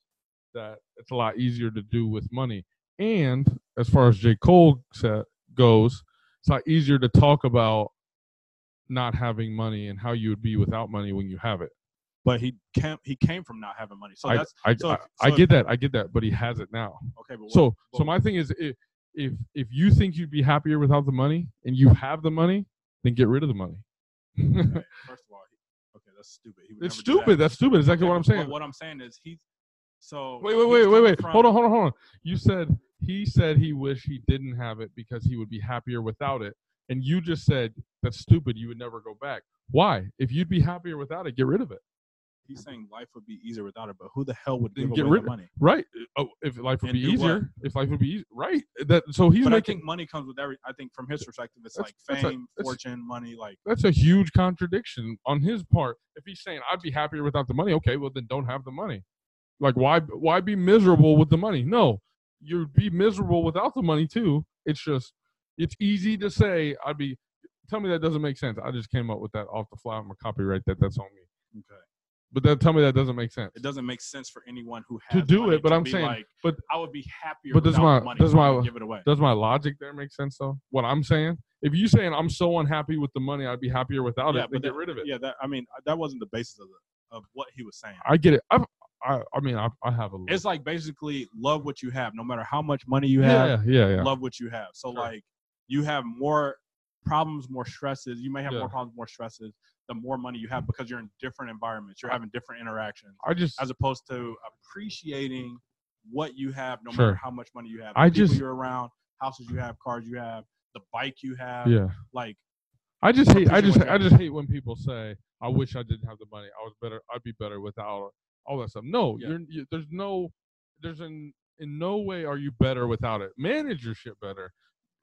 Speaker 2: that it's a lot easier to do with money. And as far as J. Cole sa goes, it's a lot easier to talk about not having money and how you would be without money when you have it.
Speaker 3: but he came he came from not having money so
Speaker 2: I,
Speaker 3: that's
Speaker 2: I,
Speaker 3: so
Speaker 2: I,
Speaker 3: if-
Speaker 2: I
Speaker 3: so if-
Speaker 2: get that. I get that, but he has it now.
Speaker 3: okay but what,
Speaker 2: So, so my thing is, if if if you think you'd be happier without the money and you have the money, then get rid of the money.
Speaker 3: okay, first of all that's stupid
Speaker 2: it's stupid.
Speaker 3: that.
Speaker 2: That's stupid. Exactly what I'm
Speaker 3: but
Speaker 2: saying.
Speaker 3: what i'm saying is he. so
Speaker 2: Wait, wait, wait, wait, wait.
Speaker 3: from-
Speaker 2: Hold on, hold on, hold on. You said he said he wished he didn't have it because he would be happier without it, and you just said that's stupid. You would never go back. Why? If you'd be happier without it, get rid of it.
Speaker 3: He's saying life would be easier without it but who the hell would give
Speaker 2: get
Speaker 3: away
Speaker 2: rid-
Speaker 3: the money
Speaker 2: Right? Oh, if life would
Speaker 3: And
Speaker 2: be
Speaker 3: do what?
Speaker 2: easier, if life would be easy, right? That so he's
Speaker 3: but I
Speaker 2: making
Speaker 3: think money comes with every. I think from his perspective, it's
Speaker 2: That's-
Speaker 3: like
Speaker 2: that's a-
Speaker 3: fame,
Speaker 2: that's-
Speaker 3: fortune, money. Like
Speaker 2: that's a huge contradiction on his part. If he's saying I'd be happier without the money, okay, well then don't have the money. Like why why be miserable with the money? No. you'd be miserable without the money too. It's just it's easy to say I'd be. Tell me that doesn't make sense. I just came up with that off the fly. I'm gonna copyright that. That's on me.
Speaker 3: Okay.
Speaker 2: But then tell me that doesn't make sense.
Speaker 3: It doesn't make sense for anyone who has
Speaker 2: To
Speaker 3: do
Speaker 2: it, but I'm saying-
Speaker 3: like,
Speaker 2: but-
Speaker 3: I would be happier.
Speaker 2: but does
Speaker 3: without
Speaker 2: my-
Speaker 3: money,
Speaker 2: does my-
Speaker 3: give it away?
Speaker 2: Does my logic there make sense though? What I'm saying? If you saying I'm so unhappy with the money, I'd be happier without
Speaker 3: yeah,
Speaker 2: it.
Speaker 3: But
Speaker 2: get rid of it.
Speaker 3: Yeah, that I mean that wasn't the basis of the, of what he was saying.
Speaker 2: I get it. I've, I I mean I I have a
Speaker 3: It's like basically love what you have, no matter how much money you have.
Speaker 2: yeah yeah yeah.
Speaker 3: Love what you have. So
Speaker 2: Sure.
Speaker 3: like you have more problems, more stresses. You may have
Speaker 2: Yeah.
Speaker 3: more problems, more stresses. The more money you have because you're in different environments, you're having different interactions,
Speaker 2: I just
Speaker 3: as opposed to appreciating what you have, no
Speaker 2: Sure.
Speaker 3: matter how much money you have.
Speaker 2: I just-
Speaker 3: you're around, houses you have, cars you have, the bike you have.
Speaker 2: yeah.
Speaker 3: Like
Speaker 2: I just hate. I just. I just hate when people say, "I wish I didn't have the money. I was better. I'd be better without all that stuff." No,
Speaker 3: Yeah.
Speaker 2: you're. You, there's no. There's in in no way are you better without it. Manage your shit better.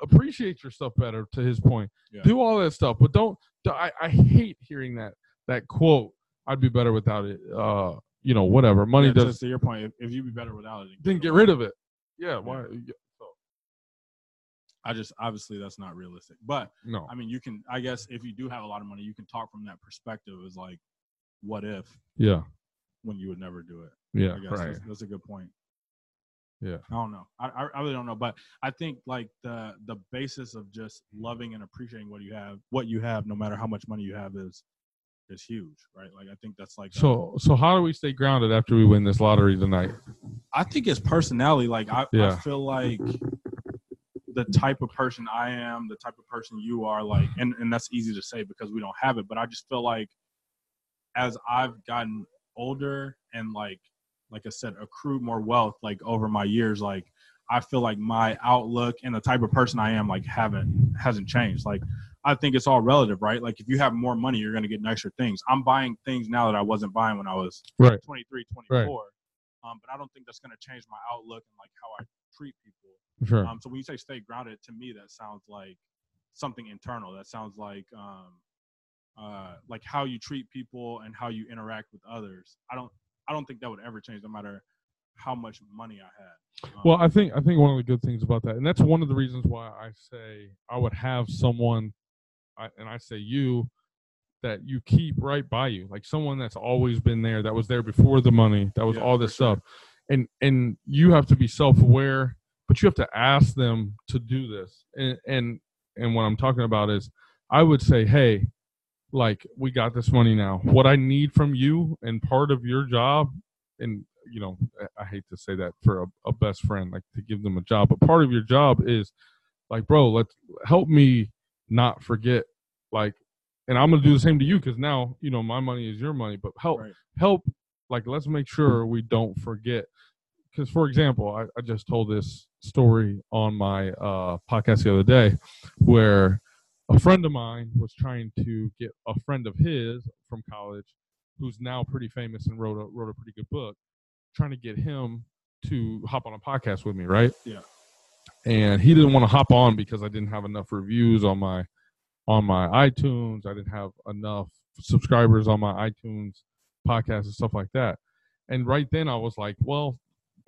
Speaker 2: Appreciate your stuff better. To his point,
Speaker 3: Yeah.
Speaker 2: do all that stuff, but don't. I I hate hearing that that quote. I'd be better without it. Uh, you know, whatever. Money
Speaker 3: yeah,
Speaker 2: does.
Speaker 3: To your point, if, if you'd be better without it,
Speaker 2: Then get rid of it. Yeah. Why? yeah, So,
Speaker 3: I just obviously that's not realistic. But
Speaker 2: no.
Speaker 3: I mean, you can. I guess if you do have a lot of money, you can talk from that perspective. Is like, what if
Speaker 2: Yeah.
Speaker 3: when you would never do it?
Speaker 2: Yeah.
Speaker 3: I guess
Speaker 2: Right.
Speaker 3: that's, that's a good point.
Speaker 2: Yeah.
Speaker 3: I don't know. I, I really don't know, but I think like the the basis of just loving and appreciating what you have, what you have, no matter how much money you have, is is huge, right? Like I think that's like a-
Speaker 2: So so how do we stay grounded after we win this lottery tonight?
Speaker 3: I think it's personality. Like I, I feel like the type of person I am, the type of person you are, like, and and that's easy to say because we don't have it. But I just feel like as I've gotten older and like like I said, accrued more wealth like over my years, like I feel like my outlook and the type of person I am like haven't hasn't changed. Like I think it's all relative, right? Like if you have more money, you're gonna get nicer things. I'm buying things now that I wasn't buying when I was
Speaker 2: Right.
Speaker 3: 23, 24. Um, but I don't think that's going to change my outlook and like how I treat people.
Speaker 2: Sure.
Speaker 3: Um, so when you say stay grounded, to me that sounds like something internal. That sounds like um, uh, like how you treat people and how you interact with others. I don't I don't think that would ever change, no matter how much money I had. Um,
Speaker 2: Well, I think I think one of the good things about that, and that's one of the reasons why I say I would have someone, I, and I say you, that you keep right by you, like someone that's always been there, that was there before the money, that was
Speaker 3: Yeah,
Speaker 2: all this
Speaker 3: sure.
Speaker 2: stuff, and and you have to be self aware, but you have to ask them to do this, and and and what I'm talking about is, I would say, hey, like we got this money now, what I need from you, and part of your job, and you know, I- hate to say that for a, a best friend, like to give them a job, but part of your job is like, bro, let's help me not forget, like, and I'm gonna do the same to you because now, you know, my money is your money, but help,
Speaker 3: Right.
Speaker 2: help, like, let's make sure we don't forget. Because, for example, I, I just told this story on my uh, podcast the other day where a friend of mine was trying to get a friend of his from college who's now pretty famous and wrote a wrote a pretty good book trying to get him to hop on a podcast with me right?
Speaker 3: Yeah.
Speaker 2: and he didn't want to hop on because i didn't have enough reviews on my on my itunes. I didn't have enough subscribers on my itunes podcast and stuff like that. And right then i was like well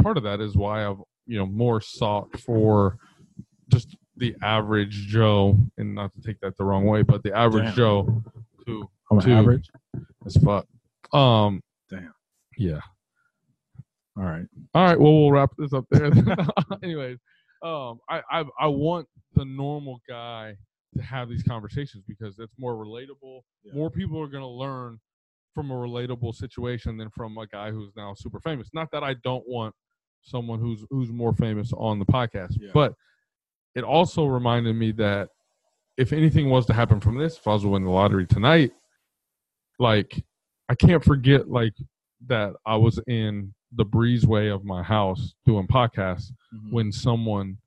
Speaker 2: part of that is why i've you know more sought for just the average joe and not to take that the wrong way but the average
Speaker 3: Damn.
Speaker 2: joe to
Speaker 3: I'm
Speaker 2: Two.
Speaker 3: average.
Speaker 2: as fuck um
Speaker 3: Damn.
Speaker 2: yeah
Speaker 3: All right.
Speaker 2: all right well we'll wrap this up there anyways um I, I i want the normal guy to have these conversations because it's more relatable
Speaker 3: Yeah.
Speaker 2: more people are going to learn from a relatable situation than from a guy who's now super famous not that i don't want someone who's who's more famous on the podcast
Speaker 3: Yeah.
Speaker 2: but it also reminded me that if anything was to happen from this if i was to win the lottery tonight like i can't forget like that i was in the breezeway of my house doing podcasts
Speaker 3: Mhm.
Speaker 2: when someone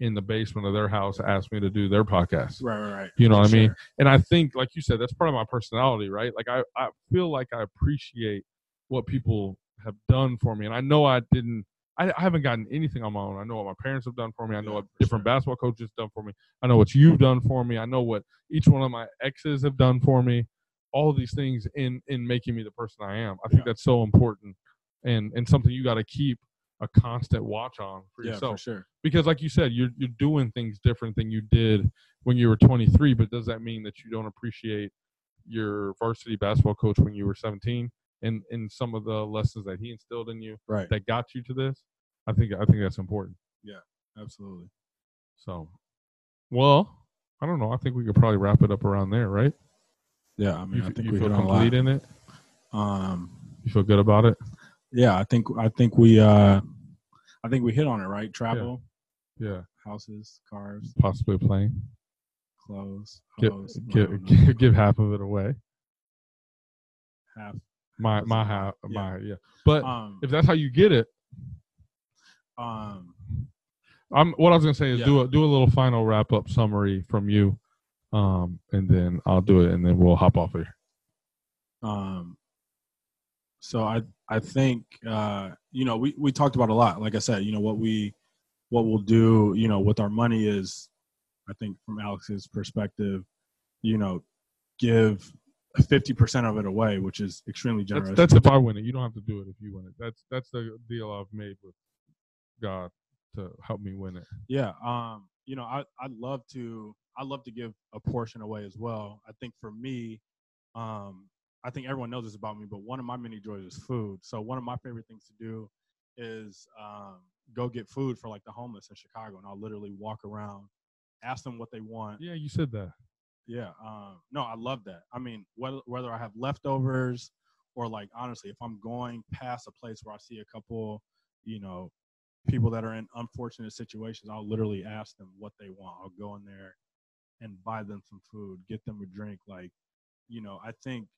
Speaker 2: in the basement of their house asked me to do their podcast
Speaker 3: Right. Right. Right.
Speaker 2: you know what I mean? And I think, like you said, that's part of my personality, right? Like I, I feel like I appreciate what people have done for me. And I know I didn't I, I haven't gotten anything on my own. I know what my parents have done for me. I know
Speaker 3: Yeah,
Speaker 2: what different
Speaker 3: sure.
Speaker 2: basketball coaches done for me. I know what you've done for me. I know what each one of my exes have done for me. All these things in in making me the person I am. I think
Speaker 3: Yeah.
Speaker 2: that's so important and and something you got to keep a constant watch on for
Speaker 3: yeah,
Speaker 2: yourself
Speaker 3: for sure.
Speaker 2: because like you said you're you're doing things different than you did when you were 23 but does that mean that you don't appreciate your varsity basketball coach when you were 17 and and some of the lessons that he instilled in you
Speaker 3: Right.
Speaker 2: that got you to this i think i think that's important.
Speaker 3: Yeah, Absolutely.
Speaker 2: so well i don't know. I think we could probably wrap it up around there right?
Speaker 3: Yeah, I mean,
Speaker 2: you,
Speaker 3: I think
Speaker 2: you
Speaker 3: we
Speaker 2: feel
Speaker 3: hit on a lot.
Speaker 2: complete in it?
Speaker 3: Um,
Speaker 2: you feel good about it?
Speaker 3: yeah, I think I think we uh, I think we hit on it right. Travel,
Speaker 2: yeah.
Speaker 3: Houses, cars,
Speaker 2: possibly a plane.
Speaker 3: Clothes,
Speaker 2: give,
Speaker 3: hoes,
Speaker 2: give,
Speaker 3: no, no,
Speaker 2: give, give half of it away.
Speaker 3: Half.
Speaker 2: My my
Speaker 3: lot.
Speaker 2: half
Speaker 3: Yeah.
Speaker 2: my yeah but
Speaker 3: Um,
Speaker 2: if that's how you get it
Speaker 3: um,
Speaker 2: I'm what I was gonna say is
Speaker 3: Yeah.
Speaker 2: do a do a little final wrap up summary from you, um, and then I'll do it, and then we'll hop off here.
Speaker 3: Um, so I I think uh, you know we we talked about a lot. Like I said, you know what we what we'll do, you know, with our money is, I think from Alex's perspective, you know, give fifty percent of it away, which is extremely generous.
Speaker 2: That's, that's if I win it. You don't have to do it if you win it. That's that's the deal I've made with God to help me win it.
Speaker 3: yeah. Um, you know, I I'd love to I love to give a portion away as well. I think for me, um, I think everyone knows this about me, but one of my many joys is food. So one of my favorite things to do is um, go get food for like the homeless in Chicago, and I'll literally walk around, ask them what they want.
Speaker 2: Yeah, you said that.
Speaker 3: Yeah. Um, no, I love that. I mean, whether whether I have leftovers or like honestly, if I'm going past a place where I see a couple, you know, people that are in unfortunate situations, I'll literally ask them what they want. I'll go in there and buy them some food, get them a drink. Like, you know, I think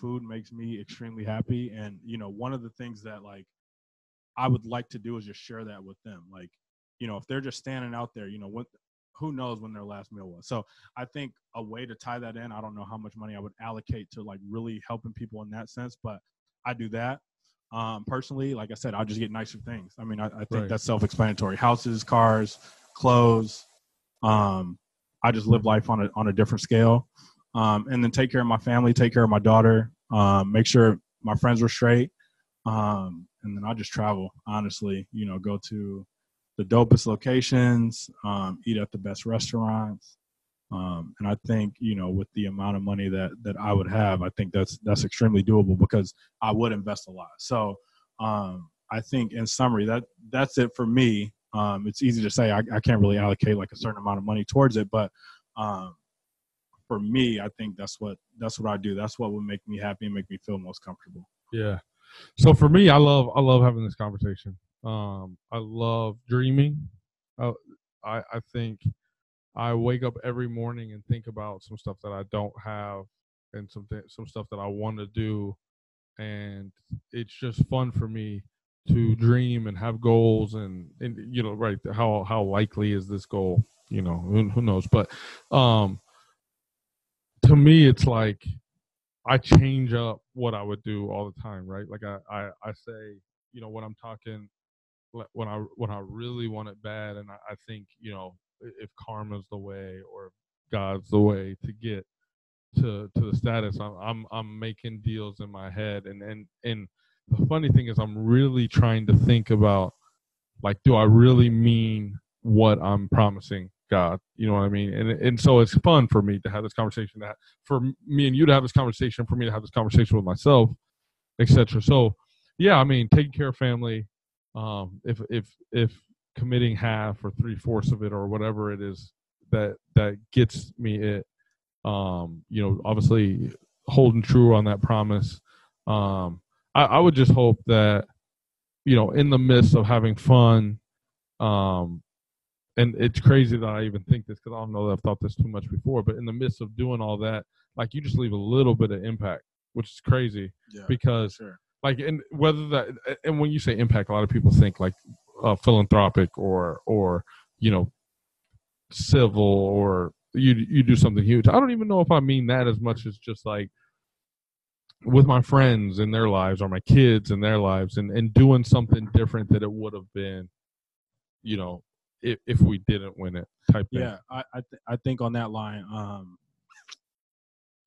Speaker 3: food makes me extremely happy. And, you know, one of the things that like I would like to do is just share that with them. Like, you know, if they're just standing out there, you know, what who knows when their last meal was. So I think a way to tie that in, I don't know how much money I would allocate to like really helping people in that sense, but I do that. Um, personally, like I said, I'll just get nicer things. I mean, I, I think
Speaker 2: Right.
Speaker 3: that's self-explanatory. Houses, cars, clothes. Um, I just live life on a on a different scale, um, and then take care of my family, take care of my daughter, um, make sure my friends were straight, um, and then I just travel. Honestly, you know, go to the dopest locations, um, eat at the best restaurants, um, and I think you know with the amount of money that that I would have, I think that's that's extremely doable because I would invest a lot. So um, I think in summary that that's it for me. Um, it's easy to say I, I can't really allocate like a certain amount of money towards it, but um, for me, I think that's what that's what I do. That's what would make me happy and make me feel most comfortable.
Speaker 2: Yeah. So for me, I love I love having this conversation. Um, I love dreaming. I, I think I wake up every morning and think about some stuff that I don't have and some th- some stuff that I want to do, and it's just fun for me to dream and have goals and and you know right how how likely is this goal you know who, who knows but um to me it's like I change up what I would do all the time, right? Like I, I, I say, you know, when I'm talking, when I when I really want it bad, and I, I think, you know, if karma's the way or God's the way to get to to the status, I'm I'm I'm making deals in my head, and and and the funny thing is, I'm really trying to think about, like, do I really mean what I'm promising God? You know what I mean? And and so it's fun for me to have this conversation that for me and you to have this conversation, for me to have this conversation with myself, etc. So, yeah, I mean, taking care of family, um, if if if committing half or three fourths of it or whatever it is that that gets me it, um, you know, obviously holding true on that promise. Um, I, I would just hope that, you know, in the midst of having fun, um, and it's crazy that I even think this because I don't know that I've thought this too much before. But in the midst of doing all that, like you just leave a little bit of impact, which is crazy
Speaker 3: Yeah,
Speaker 2: because
Speaker 3: sure.
Speaker 2: Like and whether that and when you say impact, a lot of people think like uh, philanthropic or or you know civil or you you do something huge. I don't even know if I mean that as much as just like with my friends in their lives or my kids in their lives and and doing something different that it would have been, you know, if if we didn't win it type thing.
Speaker 3: Yeah, I I, th- I think on that line, um,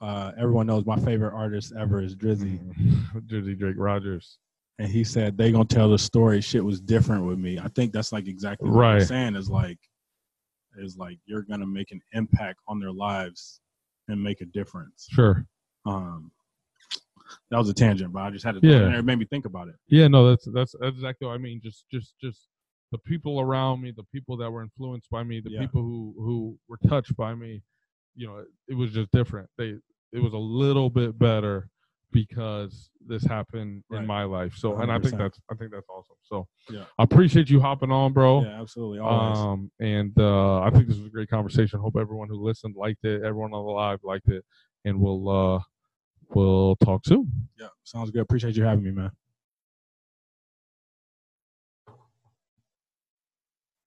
Speaker 3: uh, everyone knows my favorite artist ever is Drizzy,
Speaker 2: Mm-hmm. Drizzy Drake Rogers.
Speaker 3: and he said they gonna tell the story. Shit was different with me. I think that's like exactly what
Speaker 2: Right.
Speaker 3: you're saying is like is like you're gonna make an impact on their lives and make a difference.
Speaker 2: Sure.
Speaker 3: Um, that was a tangent, but I just had to.
Speaker 2: Yeah.
Speaker 3: it made me think about it.
Speaker 2: Yeah, no, that's that's that's exactly what I mean. Just just just the people around me, the people that were influenced by me, the
Speaker 3: Yeah.
Speaker 2: people who who were touched by me, you know, it was just different. They it was a little bit better because this happened in my life. So and I think that's I think that's awesome. So
Speaker 3: Yeah.
Speaker 2: I appreciate you hopping on, bro.
Speaker 3: Yeah, absolutely. Always.
Speaker 2: Um, and uh, I think this was a great conversation. Hope everyone who listened liked it. Everyone on the live liked it, and we'll uh, we'll talk soon.
Speaker 3: yeah, sounds good. Appreciate you having me, man.